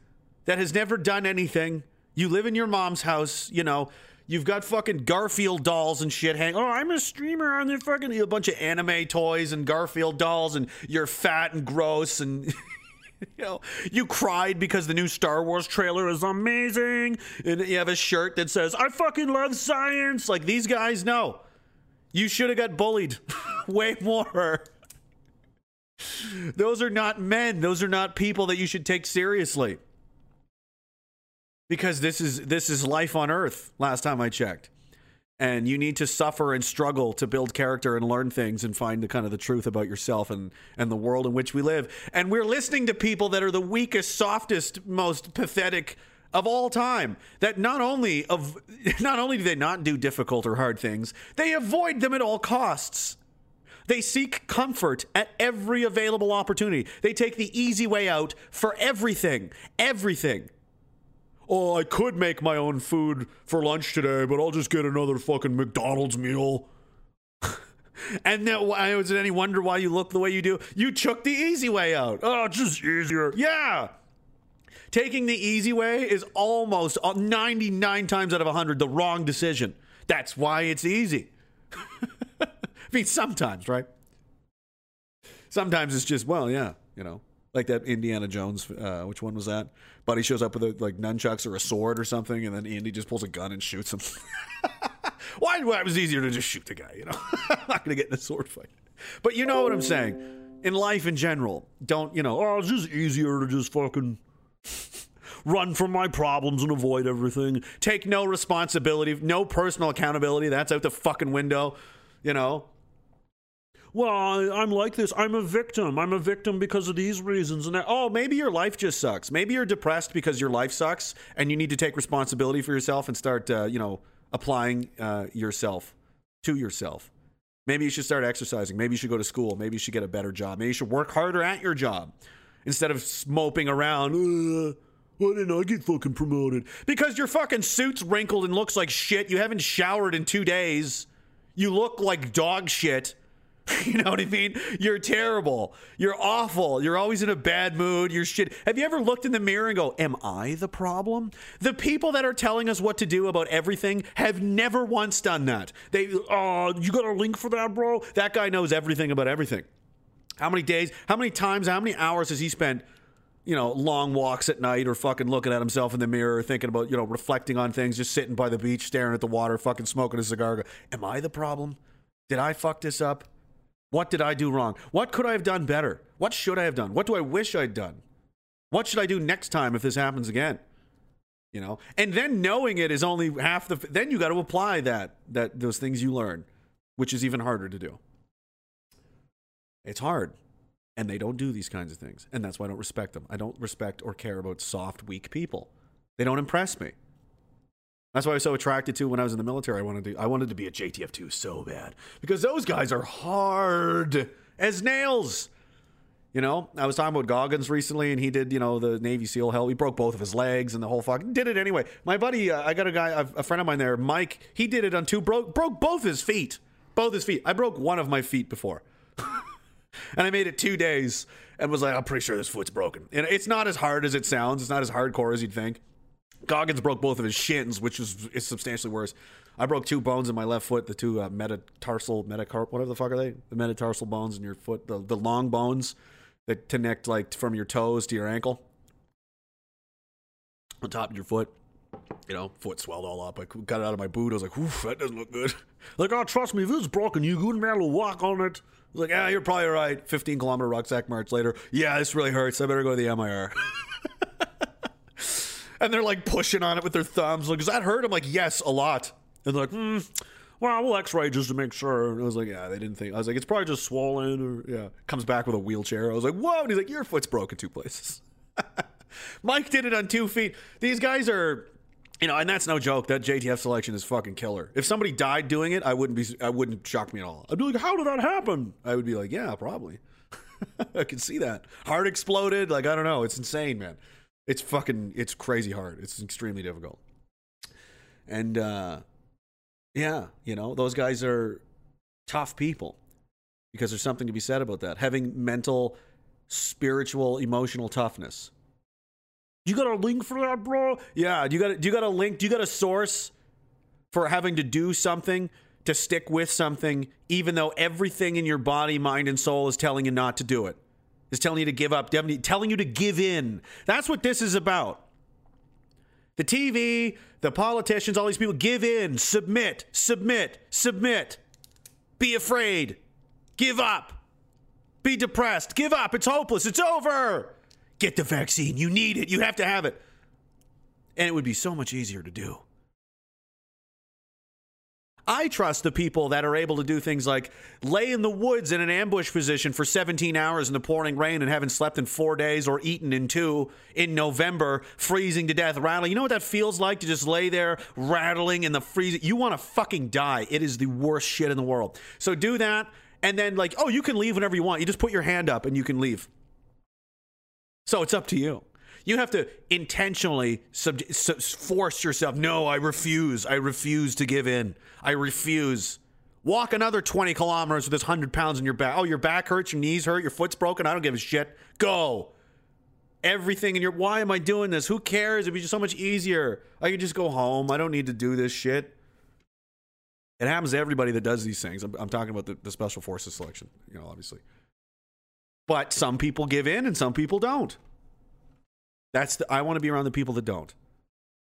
that has never done anything. You live in your mom's house you know You've got fucking Garfield dolls and shit hang. Oh, I'm a streamer on the fucking a bunch of anime toys and Garfield dolls, and you're fat and gross, and you know you cried because the new Star Wars trailer is amazing, and you have a shirt that says "I fucking love science." Like these guys know, you should have got bullied way more. Those are not men. Those are not people that you should take seriously because this is this is life on earth last time i checked. And you need to suffer and struggle to build character and learn things and find the kind of the truth about yourself and and the world in which we live. And we're listening to people that are the weakest softest most pathetic of all time that not only of not only do they not do difficult or hard things they avoid them at all costs. They seek comfort at every available opportunity. They take the easy way out for everything everything oh, I could make my own food for lunch today, but I'll just get another fucking McDonald's meal. and why was it any wonder why you look the way you do? You took the easy way out. Oh, it's just easier. Yeah. Taking the easy way is almost uh, 99 times out of 100 the wrong decision. That's why it's easy. I mean, sometimes, right? Sometimes it's just, well, yeah, you know, like that Indiana Jones. Uh, which one was that? Buddy shows up with a, like nunchucks or a sword or something, and then Andy just pulls a gun and shoots him. Why? Well, it was easier to just shoot the guy. You know, I'm not gonna get in a sword fight. But you know what I'm saying. In life in general, don't you know? Oh, it's just easier to just fucking run from my problems and avoid everything. Take no responsibility, no personal accountability. That's out the fucking window. You know, well, I, am like this. I'm a victim. I'm a victim because of these reasons. And that, oh, maybe your life just sucks. Maybe you're depressed because your life sucks, and you need to take responsibility for yourself and start, uh, you know, applying uh, yourself to yourself. Maybe you should start exercising. Maybe you should go to school. Maybe you should get a better job. Maybe you should work harder at your job instead of moping around. "Uh, why didn't I get fucking promoted? Because your fucking suit's wrinkled and looks like shit. You haven't showered in two days. You look like dog shit. You know what I mean? You're terrible. You're awful. You're always in a bad mood. You're shit. Have you ever looked in the mirror and go, Am I the problem? The people that are telling us what to do about everything have never once done that. They, oh, you got a link for that, bro? That guy knows everything about everything. How many days, how many times, how many hours has he spent, you know, long walks at night or fucking looking at himself in the mirror, thinking about, you know, reflecting on things, just sitting by the beach, staring at the water, fucking smoking a cigar? Go, Am I the problem? Did I fuck this up? What did I do wrong? What could I have done better? What should I have done? What do I wish I'd done? What should I do next time if this happens again? You know, and then knowing it is only half the. Then you got to apply that that those things you learn, which is even harder to do. It's hard, and they don't do these kinds of things, and that's why I don't respect them. I don't respect or care about soft, weak people. They don't impress me. That's why I was so attracted to when I was in the military. I wanted to I wanted to be a JTF two so bad because those guys are hard as nails. You know, I was talking about Goggins recently, and he did, you know, the Navy SEAL hell. He broke both of his legs and the whole fucking did it anyway. My buddy, uh, I got a guy, a, a friend of mine there, Mike. He did it on two, broke broke both his feet, both his feet. I broke one of my feet before, and I made it two days, and was like, I'm pretty sure this foot's broken. And it's not as hard as it sounds. It's not as hardcore as you'd think. Goggins broke both of his shins, which is, is substantially worse. I broke two bones in my left foot, the two uh, metatarsal, metacarp, whatever the fuck are they? The metatarsal bones in your foot, the, the long bones that connect like from your toes to your ankle on top of your foot. You know, foot swelled all up. I got it out of my boot. I was like, oof, that doesn't look good. Like, oh, trust me, if it's broken, you wouldn't be able to walk on it. I was like, yeah, you're probably right. 15 kilometer rucksack march later. Yeah, this really hurts. I better go to the MIR. and they're like pushing on it with their thumbs. Like, does that hurt? I'm like, yes, a lot. And they're like, hmm, well, we'll x-ray just to make sure. And I was like, yeah, they didn't think. I was like, it's probably just swollen or, yeah. Comes back with a wheelchair. I was like, whoa. And he's like, your foot's broken two places. Mike did it on two feet. These guys are, you know, and that's no joke. That JTF selection is fucking killer. If somebody died doing it, I wouldn't be, I wouldn't shock me at all. I'd be like, how did that happen? I would be like, yeah, probably. I can see that. Heart exploded. Like, I don't know. It's insane, man. It's fucking, it's crazy hard. It's extremely difficult. And, uh, yeah, you know, those guys are tough people because there's something to be said about that. Having mental, spiritual, emotional toughness. You got a link for that, bro? Yeah, you got do you got a link? Do you got a source for having to do something to stick with something even though everything in your body, mind and soul is telling you not to do it? Is telling you to give up, telling you to give in. That's what this is about. The TV, the politicians, all these people give in, submit, submit, submit. Be afraid. Give up. Be depressed. Give up. It's hopeless. It's over. Get the vaccine. You need it. You have to have it. And it would be so much easier to do. I trust the people that are able to do things like lay in the woods in an ambush position for 17 hours in the pouring rain and haven't slept in four days or eaten in two in November, freezing to death, rattling. You know what that feels like to just lay there rattling in the freezing? You want to fucking die. It is the worst shit in the world. So do that. And then, like, oh, you can leave whenever you want. You just put your hand up and you can leave. So it's up to you. You have to intentionally sub- su- force yourself. No, I refuse. I refuse to give in. I refuse. Walk another 20 kilometers with this 100 pounds in your back. Oh, your back hurts, your knees hurt, your foot's broken. I don't give a shit. Go. Everything in your. Why am I doing this? Who cares? It'd be just so much easier. I could just go home. I don't need to do this shit. It happens to everybody that does these things. I'm, I'm talking about the, the special forces selection, you know, obviously. But some people give in and some people don't. That's the, I want to be around the people that don't.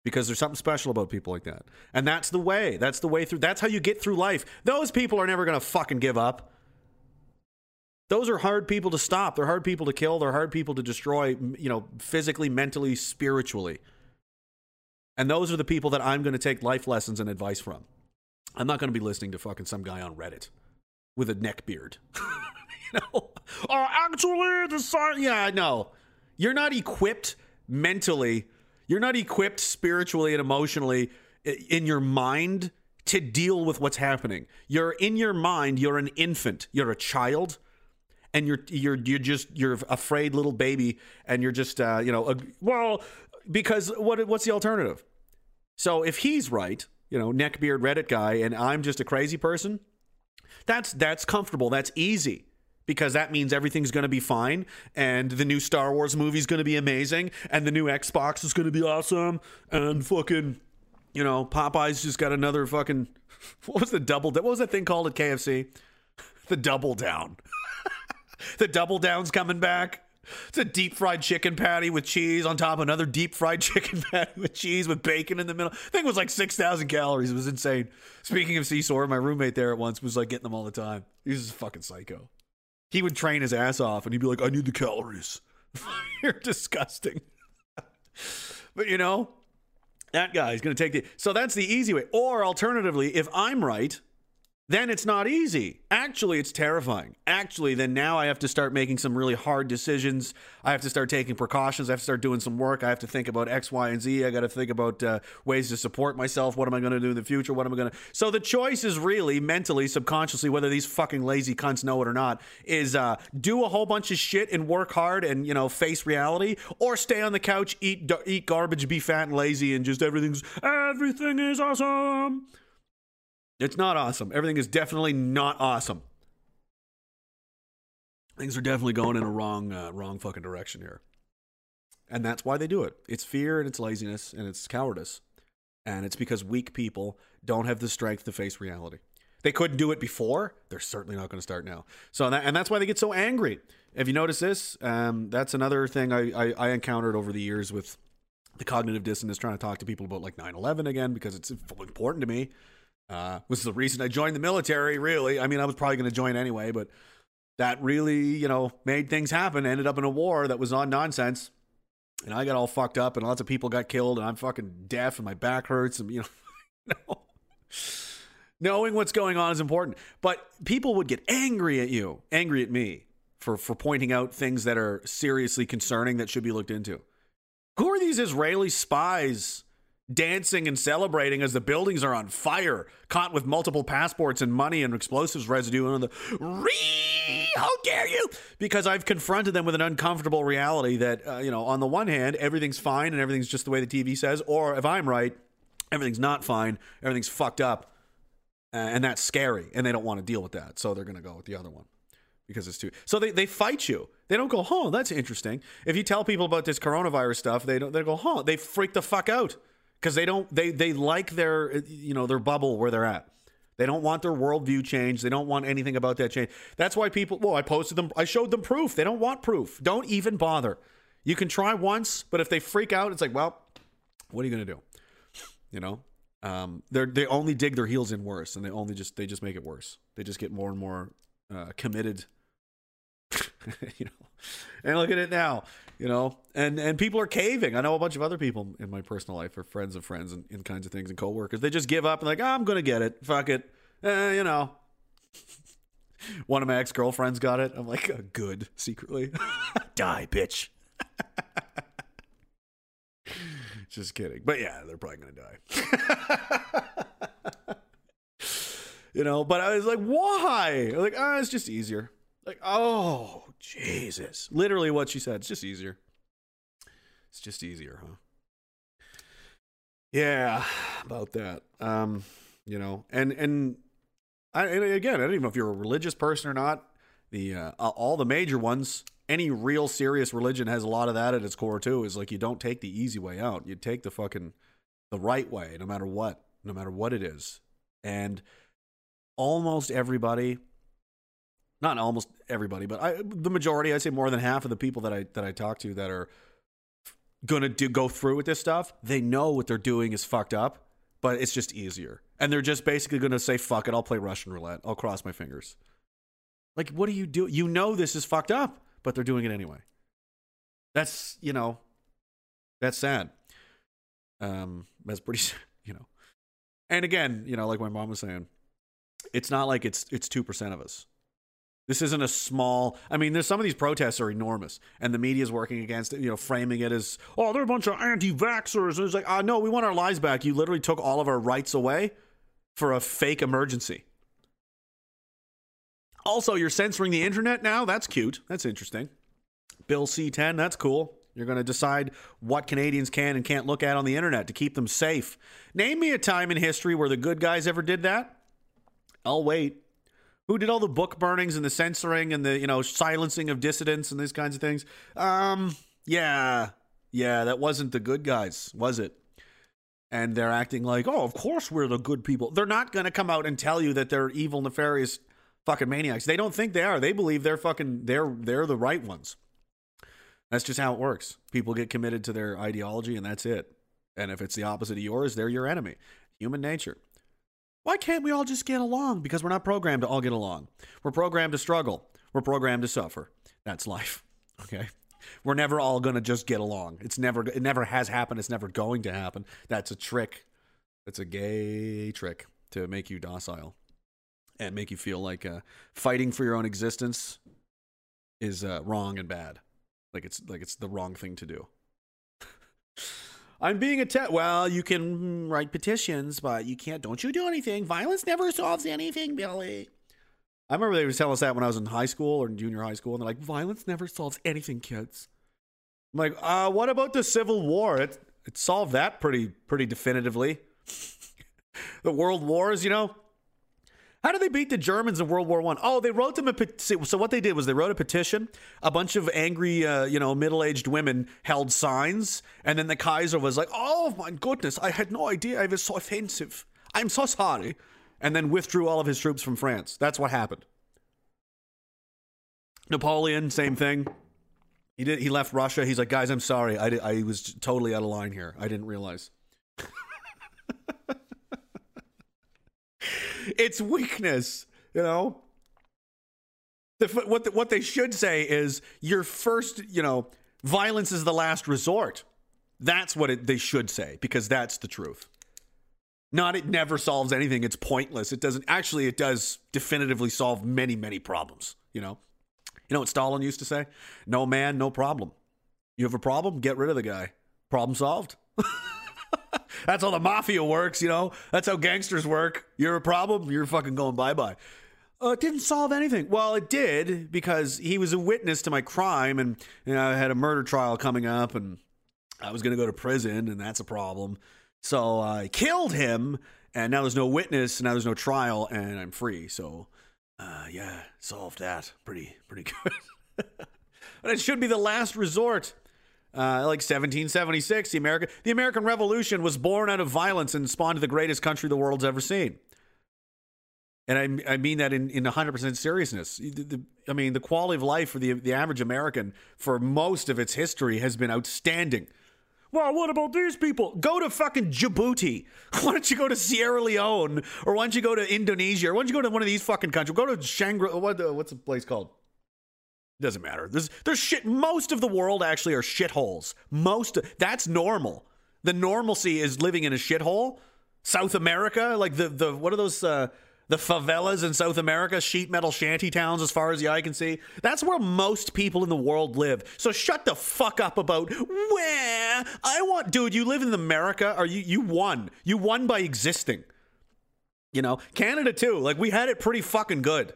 Because there's something special about people like that. And that's the way. That's the way through. That's how you get through life. Those people are never going to fucking give up. Those are hard people to stop. They're hard people to kill. They're hard people to destroy, you know, physically, mentally, spiritually. And those are the people that I'm going to take life lessons and advice from. I'm not going to be listening to fucking some guy on Reddit with a neck beard. you know? Oh, actually, the sign. Yeah, no. You're not equipped mentally, you're not equipped spiritually and emotionally in your mind to deal with what's happening. You're in your mind, you're an infant, you're a child, and you're you're you're just you're afraid little baby, and you're just uh, you know a, well because what what's the alternative? So if he's right, you know, neckbeard Reddit guy, and I'm just a crazy person, that's that's comfortable. That's easy because that means everything's going to be fine and the new Star Wars movie is going to be amazing and the new Xbox is going to be awesome and fucking you know Popeyes just got another fucking what was the double what was that thing called at KFC the double down the double down's coming back it's a deep fried chicken patty with cheese on top of another deep fried chicken patty with cheese with bacon in the middle. I think it was like 6,000 calories. It was insane. Speaking of CSOR, my roommate there at once was like getting them all the time. He's was a fucking psycho. He would train his ass off and he'd be like, I need the calories. You're disgusting. but you know, that guy's going to take the. So that's the easy way. Or alternatively, if I'm right, then it's not easy. Actually, it's terrifying. Actually, then now I have to start making some really hard decisions. I have to start taking precautions. I have to start doing some work. I have to think about X, Y, and Z. I got to think about uh, ways to support myself. What am I going to do in the future? What am I going to. So the choice is really mentally, subconsciously, whether these fucking lazy cunts know it or not, is uh, do a whole bunch of shit and work hard and, you know, face reality, or stay on the couch, eat, eat garbage, be fat and lazy, and just everything's. Everything is awesome. It's not awesome. Everything is definitely not awesome. Things are definitely going in a wrong, uh, wrong fucking direction here, and that's why they do it. It's fear and it's laziness and it's cowardice, and it's because weak people don't have the strength to face reality. They couldn't do it before. They're certainly not going to start now. So, that, and that's why they get so angry. If you notice this, um, that's another thing I, I, I encountered over the years with the cognitive dissonance, trying to talk to people about like 9 11 again because it's important to me. Uh, was the reason I joined the military, really. I mean, I was probably going to join anyway, but that really, you know, made things happen. Ended up in a war that was on nonsense. And I got all fucked up, and lots of people got killed, and I'm fucking deaf, and my back hurts, and, you know. Knowing what's going on is important. But people would get angry at you, angry at me for, for pointing out things that are seriously concerning that should be looked into. Who are these Israeli spies dancing and celebrating as the buildings are on fire, caught with multiple passports and money and explosives residue and the Ree, how dare you? Because I've confronted them with an uncomfortable reality that, uh, you know, on the one hand, everything's fine and everything's just the way the TV says, or if I'm right, everything's not fine, everything's fucked up, uh, and that's scary, and they don't want to deal with that, so they're going to go with the other one because it's too. So they, they fight you. They don't go, oh, that's interesting. If you tell people about this coronavirus stuff, they don't. They go, huh? They freak the fuck out because they don't they they like their you know their bubble where they're at. They don't want their worldview changed. They don't want anything about that change. That's why people. Well, I posted them. I showed them proof. They don't want proof. Don't even bother. You can try once, but if they freak out, it's like, well, what are you going to do? You know, um, they they only dig their heels in worse, and they only just they just make it worse. They just get more and more uh, committed. you know, and look at it now you know? And and people are caving. I know a bunch of other people in my personal life are friends of friends and, and kinds of things and coworkers. They just give up and like oh, i'm gonna get it. Fuck it. Eh, you know. One of my ex-girlfriends got it. I'm like oh, good secretly. Die bitch. Just kidding. But yeah they're probably gonna die. You know but i was like why? Like ah, oh, it's just easier like oh Jesus. Literally what she said. It's just easier. It's just easier, huh? Yeah, about that. Um, you know, and and I and again, I don't even know if you're a religious person or not. The uh, all the major ones, any real serious religion has a lot of that at its core too. Is like you don't take the easy way out. You take the fucking the right way, no matter what, no matter what it is. And almost everybody not almost everybody, but I, the majority, I'd say more than half of the people that I that I talk to that are gonna do go through with this stuff, they know what they're doing is fucked up, but it's just easier, and they're just basically gonna say, "Fuck it, I'll play Russian roulette. I'll cross my fingers." Like, what do you do? You know this is fucked up, but they're doing it anyway. That's you know, that's sad. Um, that's pretty, you know. And again, you know, like my mom was saying, it's not like it's it's two percent of us this isn't a small. I mean, there's some of these protests are enormous, and the media is working against it. You know, framing it as, oh, they're a bunch of anti-vaxxers. And it's like, uh, no, we want our lives back. You literally took all of our rights away. for a fake emergency. Also, you're censoring the internet now? That's cute. That's interesting. Bill C 10, that's cool. You're going to decide what Canadians can and can't look at on the internet to keep them safe. Name me a time in history where the good guys ever did that. I'll wait. Who did all the book burnings and the censoring and the, you know, silencing of dissidents and these kinds of things? Um, yeah. Yeah, that wasn't the good guys, was it? And they're acting like, "Oh, of course we're the good people." They're not going to come out and tell you that they're evil, nefarious fucking maniacs. They don't think they are. They believe they're fucking they're they're the right ones. That's just how it works. People get committed to their ideology and that's it. And if it's the opposite of yours, they're your enemy. Human nature. Why can't we all just get along? Because we're not programmed to all get along. We're programmed to struggle. We're programmed to suffer. That's life. Okay? We're never all going to just get along. It's never it never has happened. It's never going to happen. That's a trick. It's a gay trick to make you docile and make you feel like uh, fighting for your own existence is uh, wrong and bad. Like it's like it's the wrong thing to do. I'm being attacked. Well, you can write petitions, but you can't. Don't you do anything? Violence never solves anything, Billy. I remember they would tell us that when I was in high school or in junior high school, and they're like, "Violence never solves anything, kids." I'm like, uh, what about the Civil War? It it solved that pretty pretty definitively. the World Wars, you know, how did they beat the Germans in World War One? Oh, they wrote them a petition. So what they did was they wrote a petition. A bunch of angry, uh, you know, middle-aged women held signs, and then the Kaiser was like, "Oh my goodness, I had no idea I was so offensive. I'm so sorry," and then withdrew all of his troops from France. That's what happened. Napoleon, same thing. He did. He left Russia. He's like, guys, I'm sorry. I, I was totally out of line here. I didn't realize. it's weakness, you know. The, what the, what they should say is your first, you know, violence is the last resort. That's what it, they should say because that's the truth. Not it never solves anything. It's pointless. It doesn't actually. It does definitively solve many many problems. You know. You know what Stalin used to say? No man, no problem. You have a problem, get rid of the guy. Problem solved. That's how the mafia works, you know? That's how gangsters work. You're a problem, you're fucking going bye bye. Uh, it didn't solve anything. Well, it did because he was a witness to my crime, and you know, I had a murder trial coming up, and I was going to go to prison, and that's a problem. So I killed him, and now there's no witness, and now there's no trial, and I'm free. So, uh, yeah, solved that pretty pretty good. but it should be the last resort uh, like 1776, the American the American Revolution was born out of violence and spawned the greatest country the world's ever seen. And I, I mean that in, in 100% seriousness. The, the, I mean, the quality of life for the, the average American for most of its history has been outstanding. Well, what about these people? Go to fucking Djibouti. Why don't you go to Sierra Leone? Or why don't you go to Indonesia? Or why don't you go to one of these fucking countries? Go to Shangri. What, what's the place called? Doesn't matter. There's there's shit. Most of the world actually are shitholes. Most that's normal. The normalcy is living in a shithole. South America, like the the what are those uh, the favelas in South America, sheet metal shanty towns as far as the eye can see. That's where most people in the world live. So shut the fuck up about where I want dude, you live in America or you you won. You won by existing. You know, Canada too. Like we had it pretty fucking good.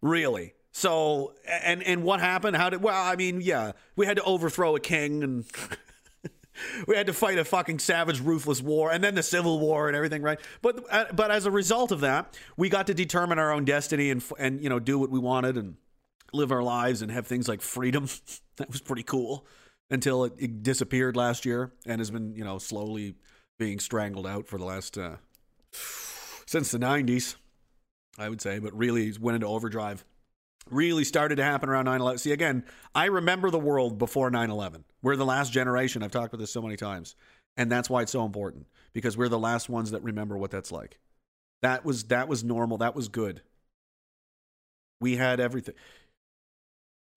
Really. So and and what happened? How did? Well, I mean, yeah, we had to overthrow a king and. we had to fight a fucking savage, ruthless war, and then the Civil War and everything, right? But uh, but as a result of that, we got to determine our own destiny and and you know do what we wanted and live our lives and have things like freedom. that was pretty cool until it, it, disappeared last year and has been you know slowly being strangled out for the last uh, since the '90s, I would say. But really went into overdrive really started to happen around 9-11 see again i remember the world before 9-11 we're the last generation. I've talked about this so many times. And that's why it's so important because we're the last ones that remember what that's like. That was that was normal. That was good. We had everything.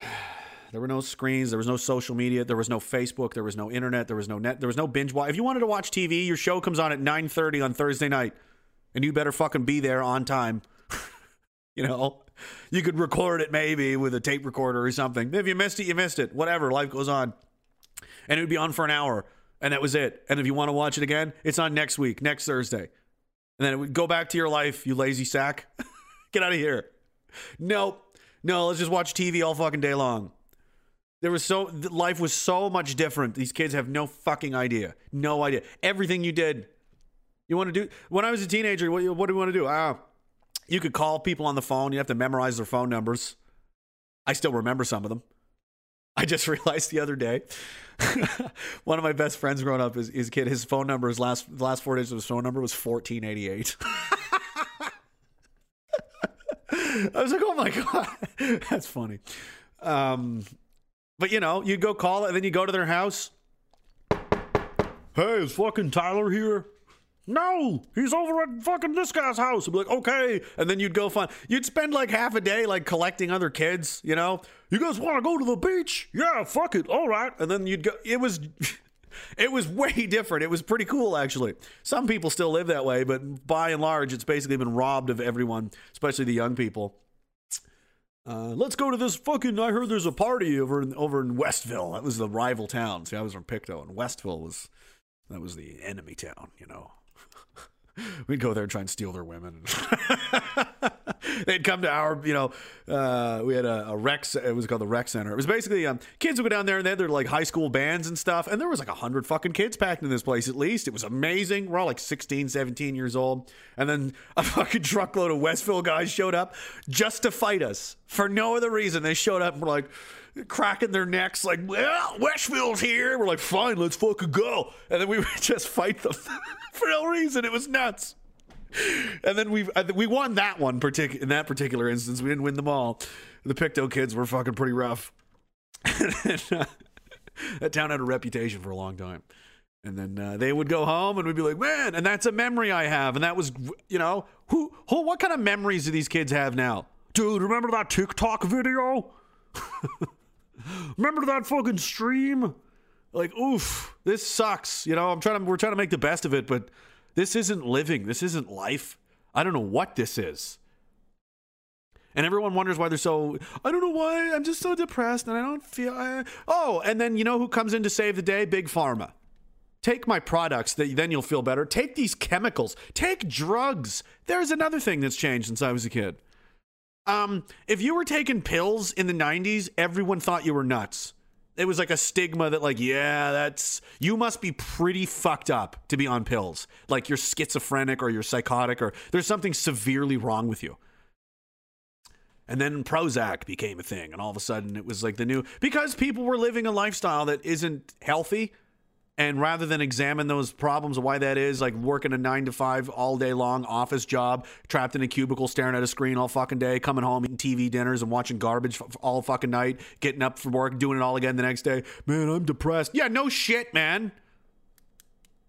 There were no screens. There was no social media. There was no facebook. There was no internet. There was no net. There was no binge watch if you wanted to watch tv your show comes on at 9.30 on thursday night and you better fucking be there on time. You know you could record it maybe with a tape recorder or something. If you missed it, you missed it. Whatever, life goes on. And it would be on for an hour, and that was it. And if you want to watch it again, it's on next week, next Thursday. And then it would go back to your life, you lazy sack. Get out of here. Nope. No, let's just watch TV all fucking day long. There was so life was so much different. These kids have no fucking idea. No idea. Everything you did. You want to do when I was a teenager, what, what do you want to do? Ah, you could call people on the phone. You have to memorize their phone numbers. I still remember some of them. I just realized the other day, one of my best friends growing up is his kid. His phone number, his last the last four digits of his phone number was fourteen eighty eight. I was like, oh my god, that's funny. Um, but you know, you go call it, and then you go to their house. Hey, is fucking Tyler here? No, he's over at fucking this guy's house. I'd be like, okay. And then you'd go find, you'd spend like half a day like collecting other kids, you know? You guys want to go to the beach? Yeah, fuck it. All right. And then you'd go, it was, it was way different. It was pretty cool, actually. Some people still live that way, but by and large, it's basically been robbed of everyone, especially the young people. Uh, let's go to this fucking. I heard there's a party over in over in Westville. That was the rival town. See, I was from Pictou, and Westville was that was the enemy town. You know, we'd go there and try and steal their women. They'd come to our, you know, uh, we had a, a rec. It was called the rec center. It was basically um, kids would go down there and they had their like high school bands and stuff. And there was like a hundred fucking kids packed in this place at least. It was amazing. We're all like 16, 17 years old. And then a fucking truckload of Westville guys showed up just to fight us for no other reason. They showed up and were like cracking their necks like, well, Westville's here. We're like, fine, let's fucking go. And then we would just fight them for no reason. It was nuts. And then we we won that one partic- in that particular instance. We didn't win them all. The Pictou kids were fucking pretty rough. uh, that town had a reputation for a long time. And then uh, they would go home and we'd be like, man, and that's a memory I have. And that was, you know, who, who, what kind of memories do these kids have now? Dude, remember that TikTok video? remember that fucking stream? Like, oof, this sucks. You know, I'm trying to, we're trying to make the best of it, but this isn't living. This isn't life. I don't know what this is. And everyone wonders why they're so. I don't know why. I'm just so depressed and I don't feel. I, oh, and then you know who comes in to save the day? Big Pharma. Take my products, that then you'll feel better. Take these chemicals. Take drugs. There's another thing that's changed since I was a kid. Um, if you were taking pills in the 90s, everyone thought you were nuts it was like a stigma that like yeah that's you must be pretty fucked up to be on pills. Like you're schizophrenic or you're psychotic or there's something severely wrong with you. And then Prozac became a thing and all of a sudden it was like the new because people were living a lifestyle that isn't healthy and rather than examine those problems why that is, like working a nine to five all day long office job, trapped in a cubicle, staring at a screen all fucking day, coming home, eating TV dinners and watching garbage all fucking night, getting up for work, doing it all again the next day. Man, I'm depressed. Yeah, no shit, man.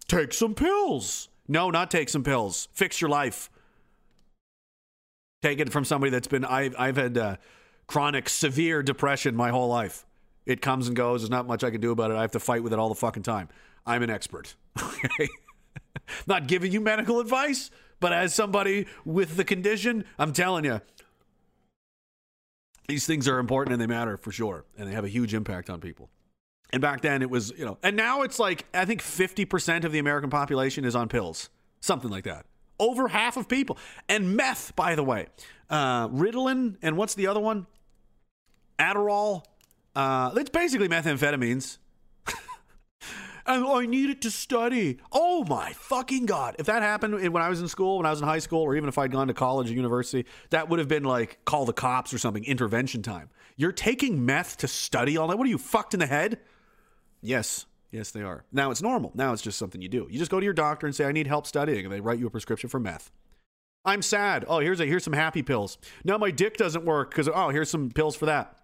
Take some pills. No, not take some pills. Fix your life. Take it from somebody that's been, I've, I've had uh, chronic, severe depression my whole life. It comes and goes. There's not much I can do about it. I have to fight with it all the fucking time. I'm an expert. Okay. not giving you medical advice, but as somebody with the condition, I'm telling you, these things are important and they matter for sure. And they have a huge impact on people. And back then it was, you know, and now it's like, I think 50% of the American population is on pills, something like that. Over half of people. And meth, by the way, uh, Ritalin, and what's the other one? Adderall, uh, it's basically methamphetamines. and I needed to study. Oh my fucking god! If that happened when I was in school, when I was in high school, or even if I'd gone to college or university, that would have been like call the cops or something. Intervention time. You're taking meth to study all night. What are you fucked in the head? Yes, yes, they are. Now it's normal. Now it's just something you do. You just go to your doctor and say, "I need help studying," and they write you a prescription for meth. I'm sad. Oh, here's a here's some happy pills. Now my dick doesn't work because oh, here's some pills for that.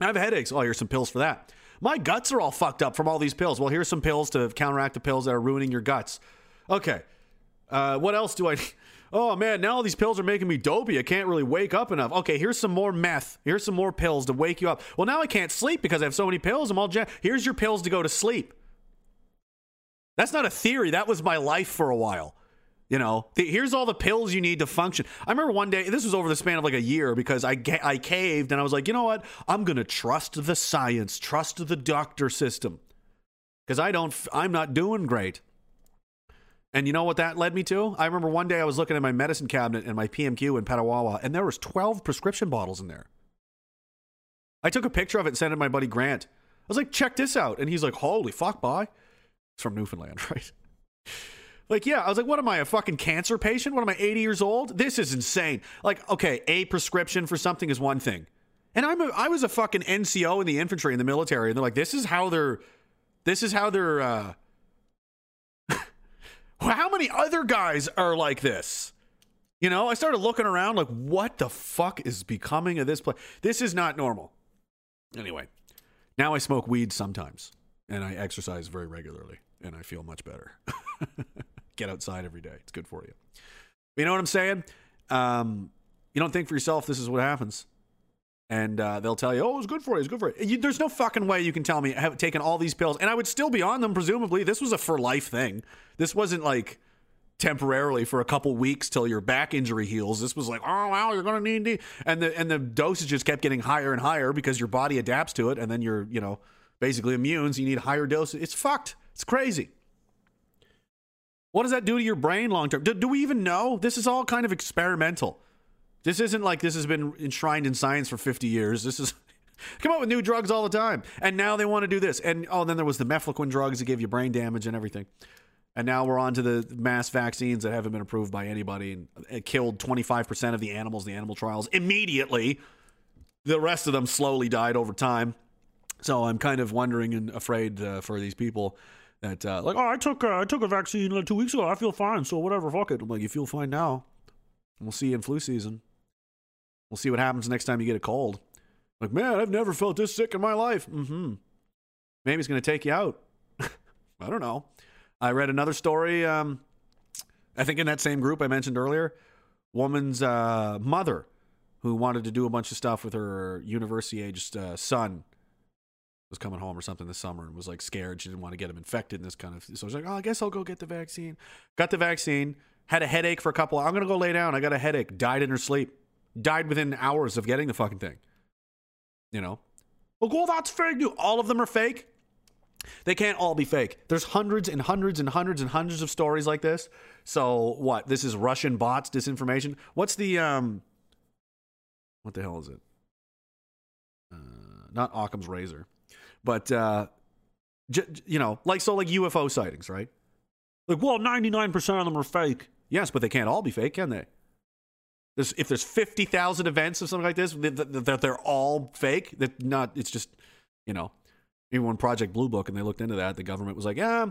I have headaches. Oh, here's some pills for that. My guts are all fucked up from all these pills. Well, here's some pills to counteract the pills that are ruining your guts. Okay. Uh, what else do I? Oh man, now all these pills are making me dopey. I can't really wake up enough. Okay, here's some more meth. Here's some more pills to wake you up. Well, now I can't sleep because I have so many pills. I'm all jet. Here's your pills to go to sleep. That's not a theory. That was my life for a while. You know, the, here's all the pills you need to function. I remember one day, this was over the span of like a year because I, I caved and I was like, you know what? I'm going to trust the science, trust the doctor system because I don't, I'm not doing great. And you know what that led me to? I remember one day I was looking at my medicine cabinet and my PMQ in Petawawa, and there was 12 prescription bottles in there. I took a picture of it and sent it to my buddy Grant. I was like, check this out. And he's like, holy fuck, boy. It's from Newfoundland, right? Like, yeah, I was like, what am I, a fucking cancer patient? What am I, 80 years old? This is insane. Like, okay, a prescription for something is one thing. And I'm a, I was a fucking NCO in the infantry in the military, and they're like, this is how they're, this is how they're, uh, how many other guys are like this? You know, I started looking around like, what the fuck is becoming of this place? This is not normal. Anyway, now I smoke weed sometimes, and I exercise very regularly, and I feel much better. Get outside every day. It's good for you. You know what I'm saying? Um, you don't think for yourself this is what happens. And uh, they'll tell you, oh, it's good for you. It's good for you. you. There's no fucking way you can tell me I have taken all these pills, and I would still be on them, presumably. This was a for life thing. This wasn't like temporarily for a couple weeks till your back injury heals. This was like, oh wow, you're gonna need and the and the dosages kept getting higher and higher because your body adapts to it, and then you're you know basically immune, so you need higher doses. It's fucked. It's crazy. What does that do to your brain long term? Do, do we even know? This is all kind of experimental. This isn't like this has been enshrined in science for 50 years. This is come up with new drugs all the time. And now they want to do this. And oh, then there was the mefloquine drugs that gave you brain damage and everything. And now we're on to the mass vaccines that haven't been approved by anybody and killed 25% of the animals the animal trials immediately. The rest of them slowly died over time. So I'm kind of wondering and afraid uh, for these people that uh, like, oh, I took uh, I took a vaccine like two weeks ago. I feel fine. So whatever, fuck it. I'm like, you feel fine now. We'll see you in flu season. We'll see what happens next time you get a cold. Like, man, I've never felt this sick in my life. Mm-hmm. Maybe it's to take you out. I don't know. I read another story. Um, I think in that same group I mentioned earlier, woman's uh, mother who wanted to do a bunch of stuff with her university aged uh, son was coming home or something this summer and was like scared. She didn't want to get him infected and this kind of. So I was like, oh, I guess I'll go get the vaccine. Got the vaccine. Had a headache for a couple. I'm gonna go lay down. I got a headache. Died in her sleep. Died within hours of getting the fucking thing. You know. Well, well, that's fake news. All of them are fake. They can't all be fake. There's hundreds and hundreds and hundreds and hundreds of stories like this. So what? This is Russian bots, disinformation. What's the um? What the hell is it? Uh, not Occam's razor. But uh, j- you know, like so, like UFO sightings, right? Like, well, ninety nine percent of them are fake. Yes, but they can't all be fake, can they? There's, if there's fifty thousand events of something like this, that they're all fake. That not. It's just, you know, even when Project Blue Book and they looked into that, the government was like, yeah.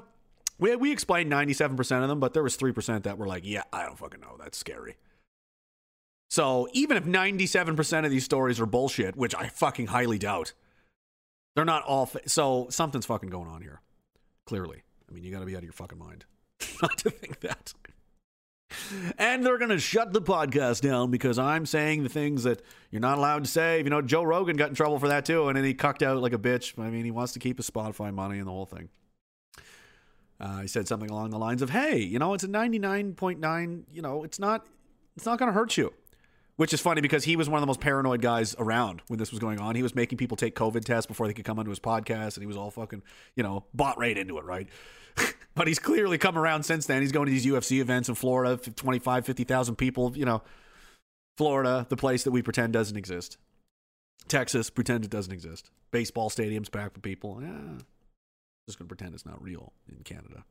We, we explained 97% of them, but there was 3% that were like, yeah, I don't fucking know. That's scary. So even if 97% of these stories are bullshit, which I fucking highly doubt, they're not all. Fa- so something's fucking going on here. Clearly, I mean, you got to be out of your fucking mind not to think that. And they're going to shut the podcast down because I'm saying the things that you're not allowed to say. You know, Joe Rogan got in trouble for that too, and then he cucked out like a bitch. I mean, he wants to keep his Spotify money and the whole thing. Uh, he said something along the lines of, "Hey, you know, it's a 99.9. You know, it's not, it's not going to hurt you." Which is funny because he was one of the most paranoid guys around when this was going on. He was making people take COVID tests before they could come onto his podcast, and he was all fucking, you know, bought right into it, right? but he's clearly come around since then. He's going to these UFC events in Florida, 25, 50,000 people, you know. Florida, the place that we pretend doesn't exist. Texas, pretend it doesn't exist. Baseball stadiums packed with people. Yeah, just going to pretend it's not real in Canada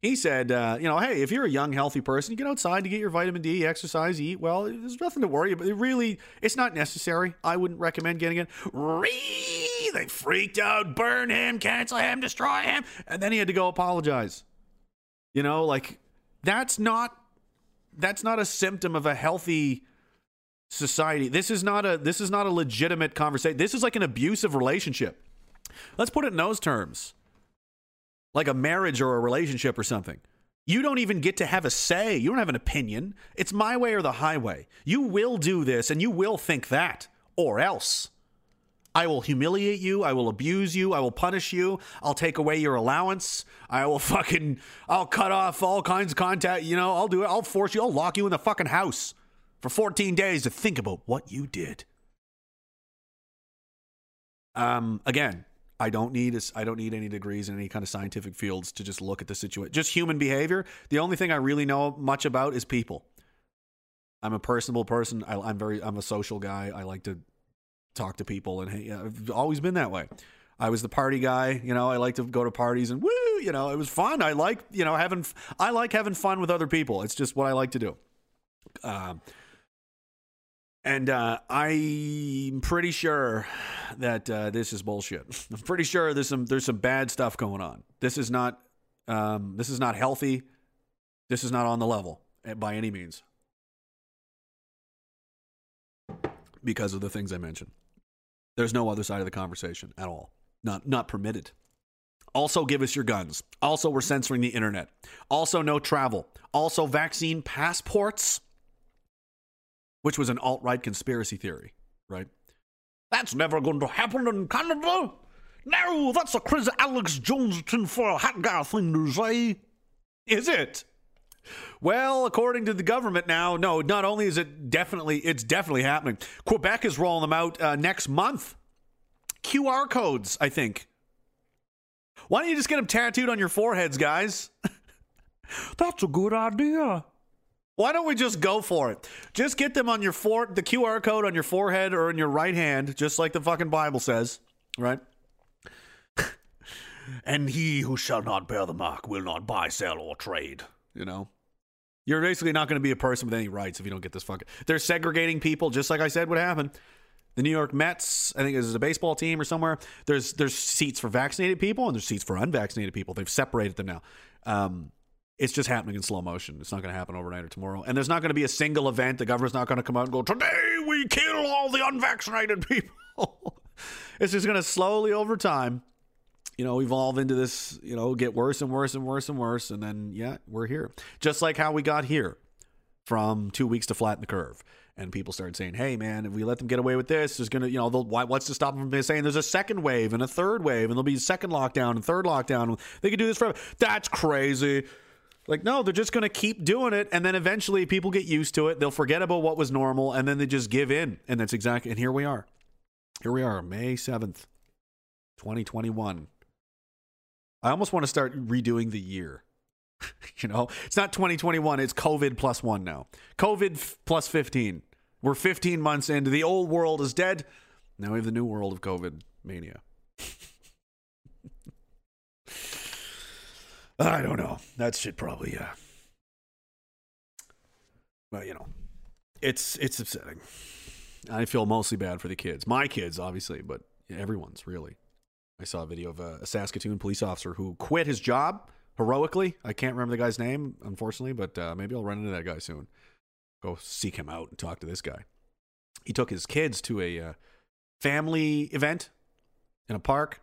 he said, uh, you know, hey, if you're a young, healthy person, you get outside to get your vitamin D, exercise, eat. Well, there's nothing to worry about. It really, it's not necessary. I wouldn't recommend getting it. Ree, They freaked out, burn him, cancel him, destroy him, and then he had to go apologize. You know, like that's not that's not a symptom of a healthy society. This is not a this is not a legitimate conversation. This is like an abusive relationship. Let's put it in those terms like a marriage or a relationship or something. You don't even get to have a say. You don't have an opinion. It's my way or the highway. You will do this and you will think that, or else. I will humiliate you. I will abuse you. I will punish you. I'll take away your allowance. I will fucking, I'll cut off all kinds of contact. You know, I'll do it. I'll force you. I'll lock you in the fucking house for 14 days to think about what you did. Um, again, I don't need I don't need any degrees in any kind of scientific fields to just look at the situation. Just human behavior. The only thing I really know much about is people. I'm a personable person. I, am very I'm a social guy. I like to talk to people, and hey, I've always been that way. I was the party guy, you know. I like to go to parties and woo, you know. It was fun. I like, you know, having. I like having fun with other people. It's just what I like to do. Um, and uh, I'm pretty sure that uh, this is bullshit. I'm pretty sure there's some there's some bad stuff going on. This is not um, this is not healthy. This is not on the level eh, by any means because of the things I mentioned. There's no other side of the conversation at all. Not not permitted. Also, give us your guns. Also, we're censoring the internet. Also, no travel. Also, vaccine passports, which was an alt right conspiracy theory, right? That's never going to happen in Canada. No, that's a Chris Alex Jones tinfoil hat guy thing to say. Is it? Well, according to the government now, no, not only is it definitely, it's definitely happening. Quebec is rolling them out uh, next month. QR codes, I think. Why don't you just get them tattooed on your foreheads, guys? That's a good idea. Why don't we just go for it? Just get them on your fore the QR code on your forehead or in your right hand, just like the fucking Bible says, right? and he who shall not bear the mark will not buy, sell, or trade. You know? You're basically not going to be a person with any rights if you don't get this fucking. They're segregating people, just like I said would happen. The New York Mets, I think was a baseball team or somewhere. There's there's seats for vaccinated people and there's seats for unvaccinated people. They've separated them now. Um, it's just happening in slow motion. It's not going to happen overnight or tomorrow. And there's not going to be a single event. The government's not going to come out and go, today we kill all the unvaccinated people. it's just going to slowly over time, you know, evolve into this, you know, get worse and worse and worse and worse. And then, yeah, we're here. Just like how we got here from two weeks to flatten the curve. And people started saying, hey, man, if we let them get away with this, there's going to, you know, why, what's to stop them from saying there's a second wave and a third wave and there'll be a second lockdown and third lockdown. They could do this forever. That's crazy. Like, no, they're just going to keep doing it. And then eventually people get used to it. They'll forget about what was normal and then they just give in. And that's exactly, and here we are. Here we are, May 7th, 2021. I almost want to start redoing the year. you know, it's not 2021, it's COVID plus one now. COVID f- plus 15. We're 15 months into the old world is dead. Now we have the new world of COVID mania. I don't know. That shit probably, yeah. But you know, it's it's upsetting. I feel mostly bad for the kids, my kids, obviously, but everyone's really. I saw a video of a, a Saskatoon police officer who quit his job heroically. I can't remember the guy's name, unfortunately, but uh, maybe I'll run into that guy soon. Go seek him out and talk to this guy. He took his kids to a uh, family event in a park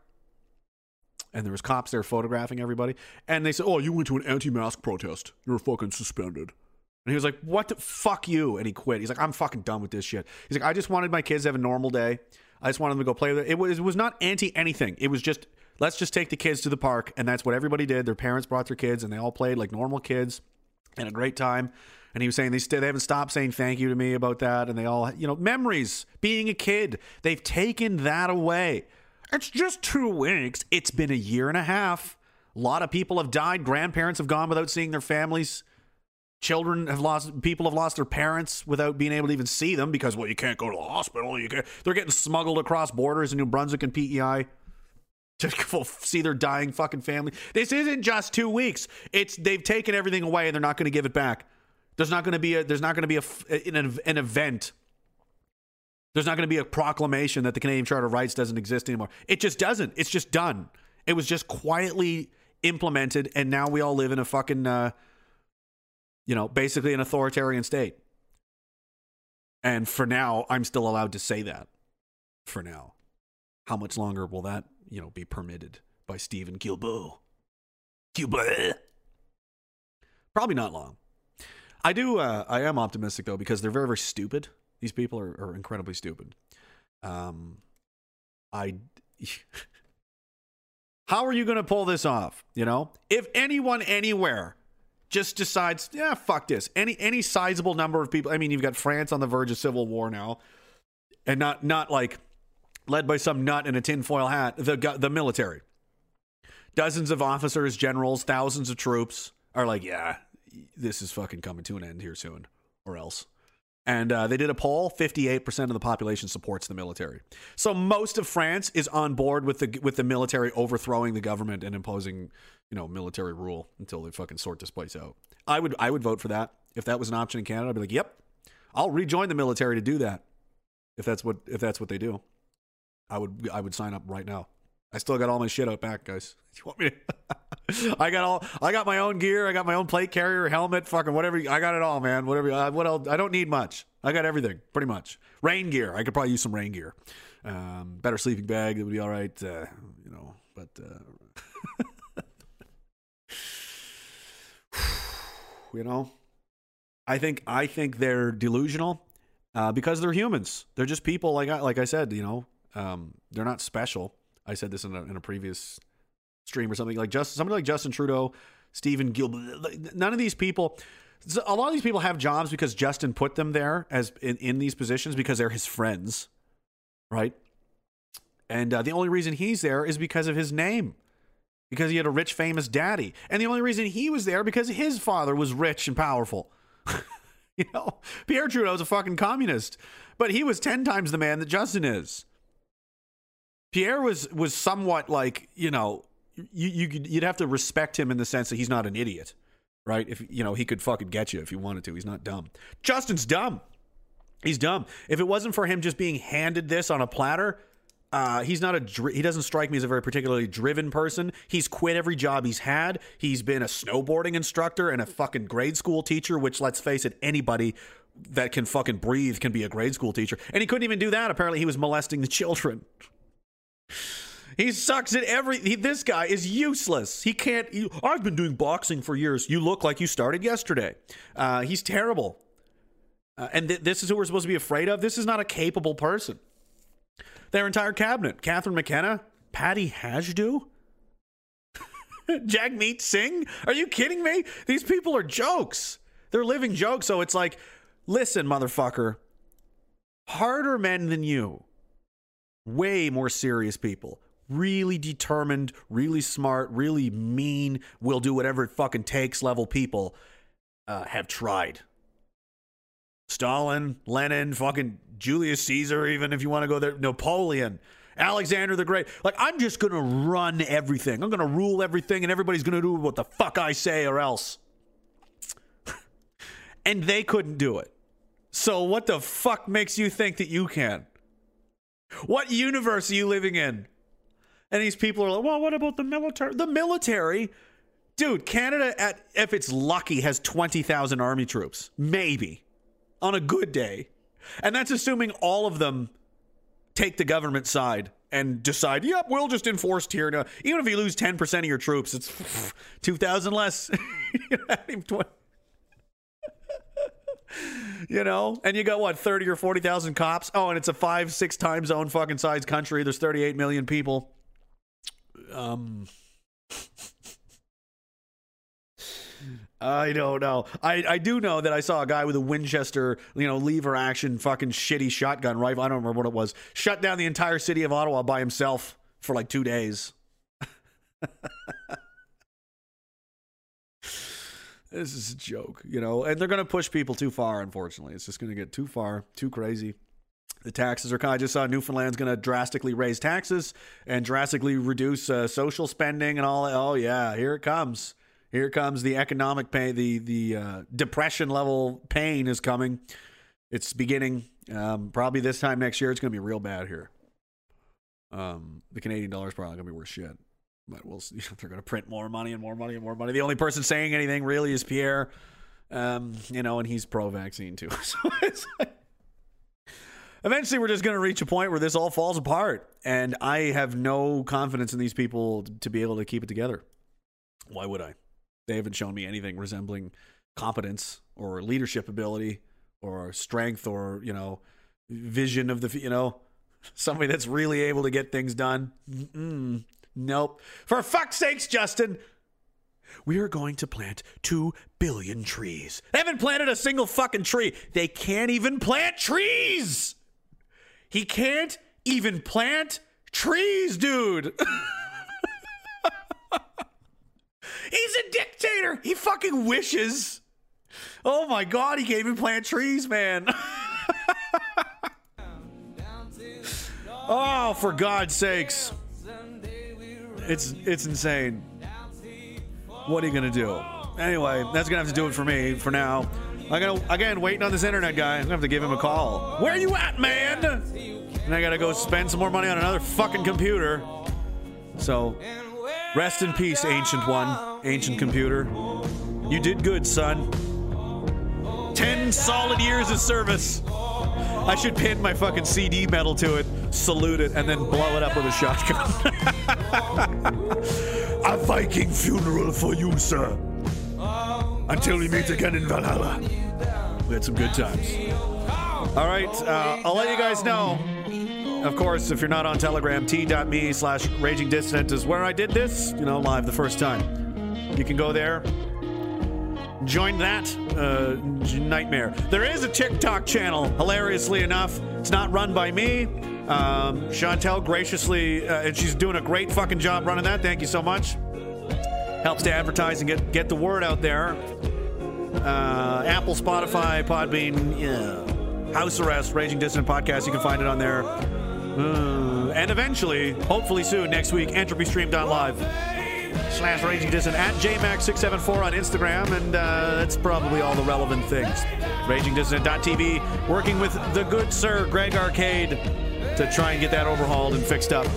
and there was cops there photographing everybody. And they said, "Oh, you went to an anti-mask protest. You're fucking suspended." And he was like, "What the fuck you?" And he quit. He's like, "I'm fucking done with this shit." He's like, "I just wanted my kids to have a normal day. I just wanted them to go play with it. It was, it was not anti anything. It was just let's just take the kids to the park, and that's what everybody did. Their parents brought their kids, and they all played like normal kids, and a great time." And he was saying they, st- they haven't stopped saying thank you to me about that. And they all, you know, memories, being a kid, they've taken that away. It's just two weeks. It's been a year and a half. A lot of people have died. Grandparents have gone without seeing their families. Children have lost. People have lost their parents without being able to even see them because well, you can't go to the hospital. You can't. They're getting smuggled across borders in New Brunswick and PEI to see their dying fucking family. This isn't just two weeks. It's they've taken everything away and they're not going to give it back. There's not going to be a. There's not going to be a an, an event there's not going to be a proclamation that the Canadian Charter of Rights doesn't exist anymore. It just doesn't. It's just done. It was just quietly implemented, and now we all live in a fucking, uh, you know, basically an authoritarian state. And for now, I'm still allowed to say that. For now, how much longer will that, you know, be permitted by Stephen Guilbeault? Guilbeault. Probably not long. I do. Uh, I am optimistic though because they're very, very stupid. These people are, are incredibly stupid. Um, I. How are you going to pull this off? You know, if anyone anywhere just decides, yeah, fuck this. Any any sizable number of people. I mean, you've got France on the verge of civil war now, and not not like led by some nut in a tinfoil hat, the the military. Dozens of officers, generals, thousands of troops are like, yeah, this is fucking coming to an end here soon, or else. And uh, they did a poll: fifty-eight percent of the population supports the military. So most of France is on board with the with the military overthrowing the government and imposing, you know, military rule until they fucking sort this place out. I would I would vote for that if that was an option in Canada. I'd be like, yep, I'll rejoin the military to do that. If that's what if that's what they do, I would I would sign up right now. I still got all my shit out back, guys. You want me to? I got all. I got my own gear. I got my own plate carrier, helmet, fucking whatever. I got it all, man. Whatever. Uh, what else? I don't need much. I got everything, pretty much. Rain gear. I could probably use some rain gear. Um, better sleeping bag. It would be all right. Uh, you know, but. Uh, you know, I think I think they're delusional uh, because they're humans. They're just people. Like I, like I said, you know, um, they're not special. I said this in a, in a previous stream or something like just somebody like Justin Trudeau, Stephen Gilbert. None of these people. A lot of these people have jobs because Justin put them there as in, in these positions because they're his friends, right? And uh, the only reason he's there is because of his name, because he had a rich, famous daddy, and the only reason he was there because his father was rich and powerful. you know, Pierre Trudeau Trudeau's a fucking communist, but he was ten times the man that Justin is. Pierre was was somewhat like you know you you you'd have to respect him in the sense that he's not an idiot, right? If you know he could fucking get you if he wanted to. He's not dumb. Justin's dumb. He's dumb. If it wasn't for him just being handed this on a platter, uh, he's not a. He doesn't strike me as a very particularly driven person. He's quit every job he's had. He's been a snowboarding instructor and a fucking grade school teacher. Which, let's face it, anybody that can fucking breathe can be a grade school teacher. And he couldn't even do that. Apparently, he was molesting the children. He sucks at every. He, this guy is useless. He can't. I've been doing boxing for years. You look like you started yesterday. Uh, he's terrible. Uh, and th- this is who we're supposed to be afraid of. This is not a capable person. Their entire cabinet: Catherine McKenna, Patty Hajdu, Jagmeet Singh. Are you kidding me? These people are jokes. They're living jokes. So it's like, listen, motherfucker. Harder men than you way more serious people. Really determined, really smart, really mean, will do whatever it fucking takes level people uh, have tried. Stalin, Lenin, fucking Julius Caesar, even if you want to go there, Napoleon, Alexander the Great. Like, I'm just going to run everything. I'm going to rule everything, and everybody's going to do what the fuck I say or else. and they couldn't do it. So, what the fuck makes you think that you can? What universe are you living in? And these people are like, well, what about the military? The military, dude, Canada, at if it's lucky, has 20,000 army troops. Maybe. On a good day. And that's assuming all of them take the government side and decide, yep, we'll just enforce. Now, even if you lose 10% of your troops, it's 2,000 less. you know, and you got what thirty or forty thousand cops. Oh, and it's a five, six time zone fucking size country. There's thirty eight million people. Um. I don't know. I, I do know that I saw a guy with a Winchester, you know, lever action fucking shitty shotgun rifle. I don't remember what it was. Shut down the entire city of Ottawa by himself for like two days. this is a joke, you know, and they're going to push people too far, unfortunately. It's just going to get too far, too crazy. The taxes are kind of, just saw Newfoundland's going to drastically raise taxes and drastically reduce uh, social spending and all. Oh, yeah, here it comes. Here comes the economic pain, the, the uh, depression level pain is coming. It's beginning. Um, probably this time next year, it's going to be real bad here. Um, the Canadian dollar is probably going to be worth shit but we'll see. If they're going to print more money and more money and more money. The only person saying anything really is Pierre, um, you know, and he's pro-vaccine too. So it's like, eventually, we're just going to reach a point where this all falls apart, and I have no confidence in these people to be able to keep it together. Why would I? They haven't shown me anything resembling competence or leadership ability or strength or you know vision of the you know somebody that's really able to get things done. Mm-mm. Nope. For fuck's sakes, Justin. We are going to plant two billion trees. They haven't planted a single fucking tree. They can't even plant trees. He can't even plant trees, dude. He's a dictator. He fucking wishes. Oh my god, he can't even plant trees, man. oh, for God's sakes. It's it's insane. What are you gonna do? Anyway, that's gonna have to do it for me for now. I gotta again waiting on this internet guy. I'm gonna have to give him a call. Where you at, man? And I gotta go spend some more money on another fucking computer. So, rest in peace, ancient one, ancient computer. You did good, son. Ten solid years of service. I should pin my fucking CD medal to it, salute it, and then blow it up with a shotgun. a Viking funeral for you, sir. Until we meet again in Valhalla. We had some good times. All right, uh, I'll let you guys know. Of course, if you're not on Telegram, t.me slash raging dissident is where I did this, you know, live the first time. You can go there, join that uh, nightmare. There is a TikTok channel, hilariously enough. It's not run by me. Um, Chantel graciously, uh, and she's doing a great fucking job running that. Thank you so much. Helps to advertise and get get the word out there. Uh, Apple, Spotify, Podbean, yeah. House Arrest, Raging Dissident Podcast. You can find it on there. Uh, and eventually, hopefully soon, next week, EntropyStream.live slash Raging Dissident at JMax674 on Instagram, and uh, that's probably all the relevant things. RagingDissident.tv, working with the good sir Greg Arcade to try and get that overhauled and fixed up.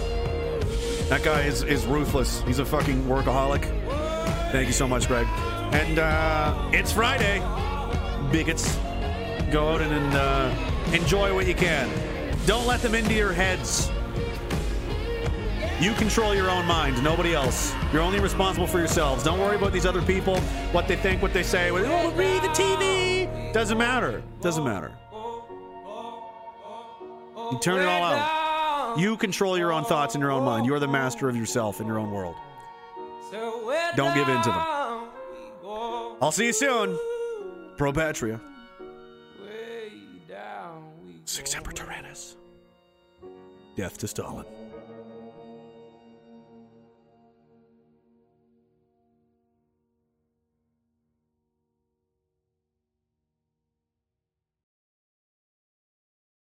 That guy is, is ruthless. He's a fucking workaholic. Thank you so much, Greg. And uh, it's Friday. Bigots. Go out and, and uh, enjoy what you can. Don't let them into your heads. You control your own mind, nobody else. You're only responsible for yourselves. Don't worry about these other people, what they think, what they say. Oh, read the TV. Doesn't matter. Doesn't matter. You turn it all out. You control your own thoughts in your own mind. You're the master of yourself in your own world. Don't give in to them. I'll see you soon. Pro Patria. September Tyrannus. Death to Stalin.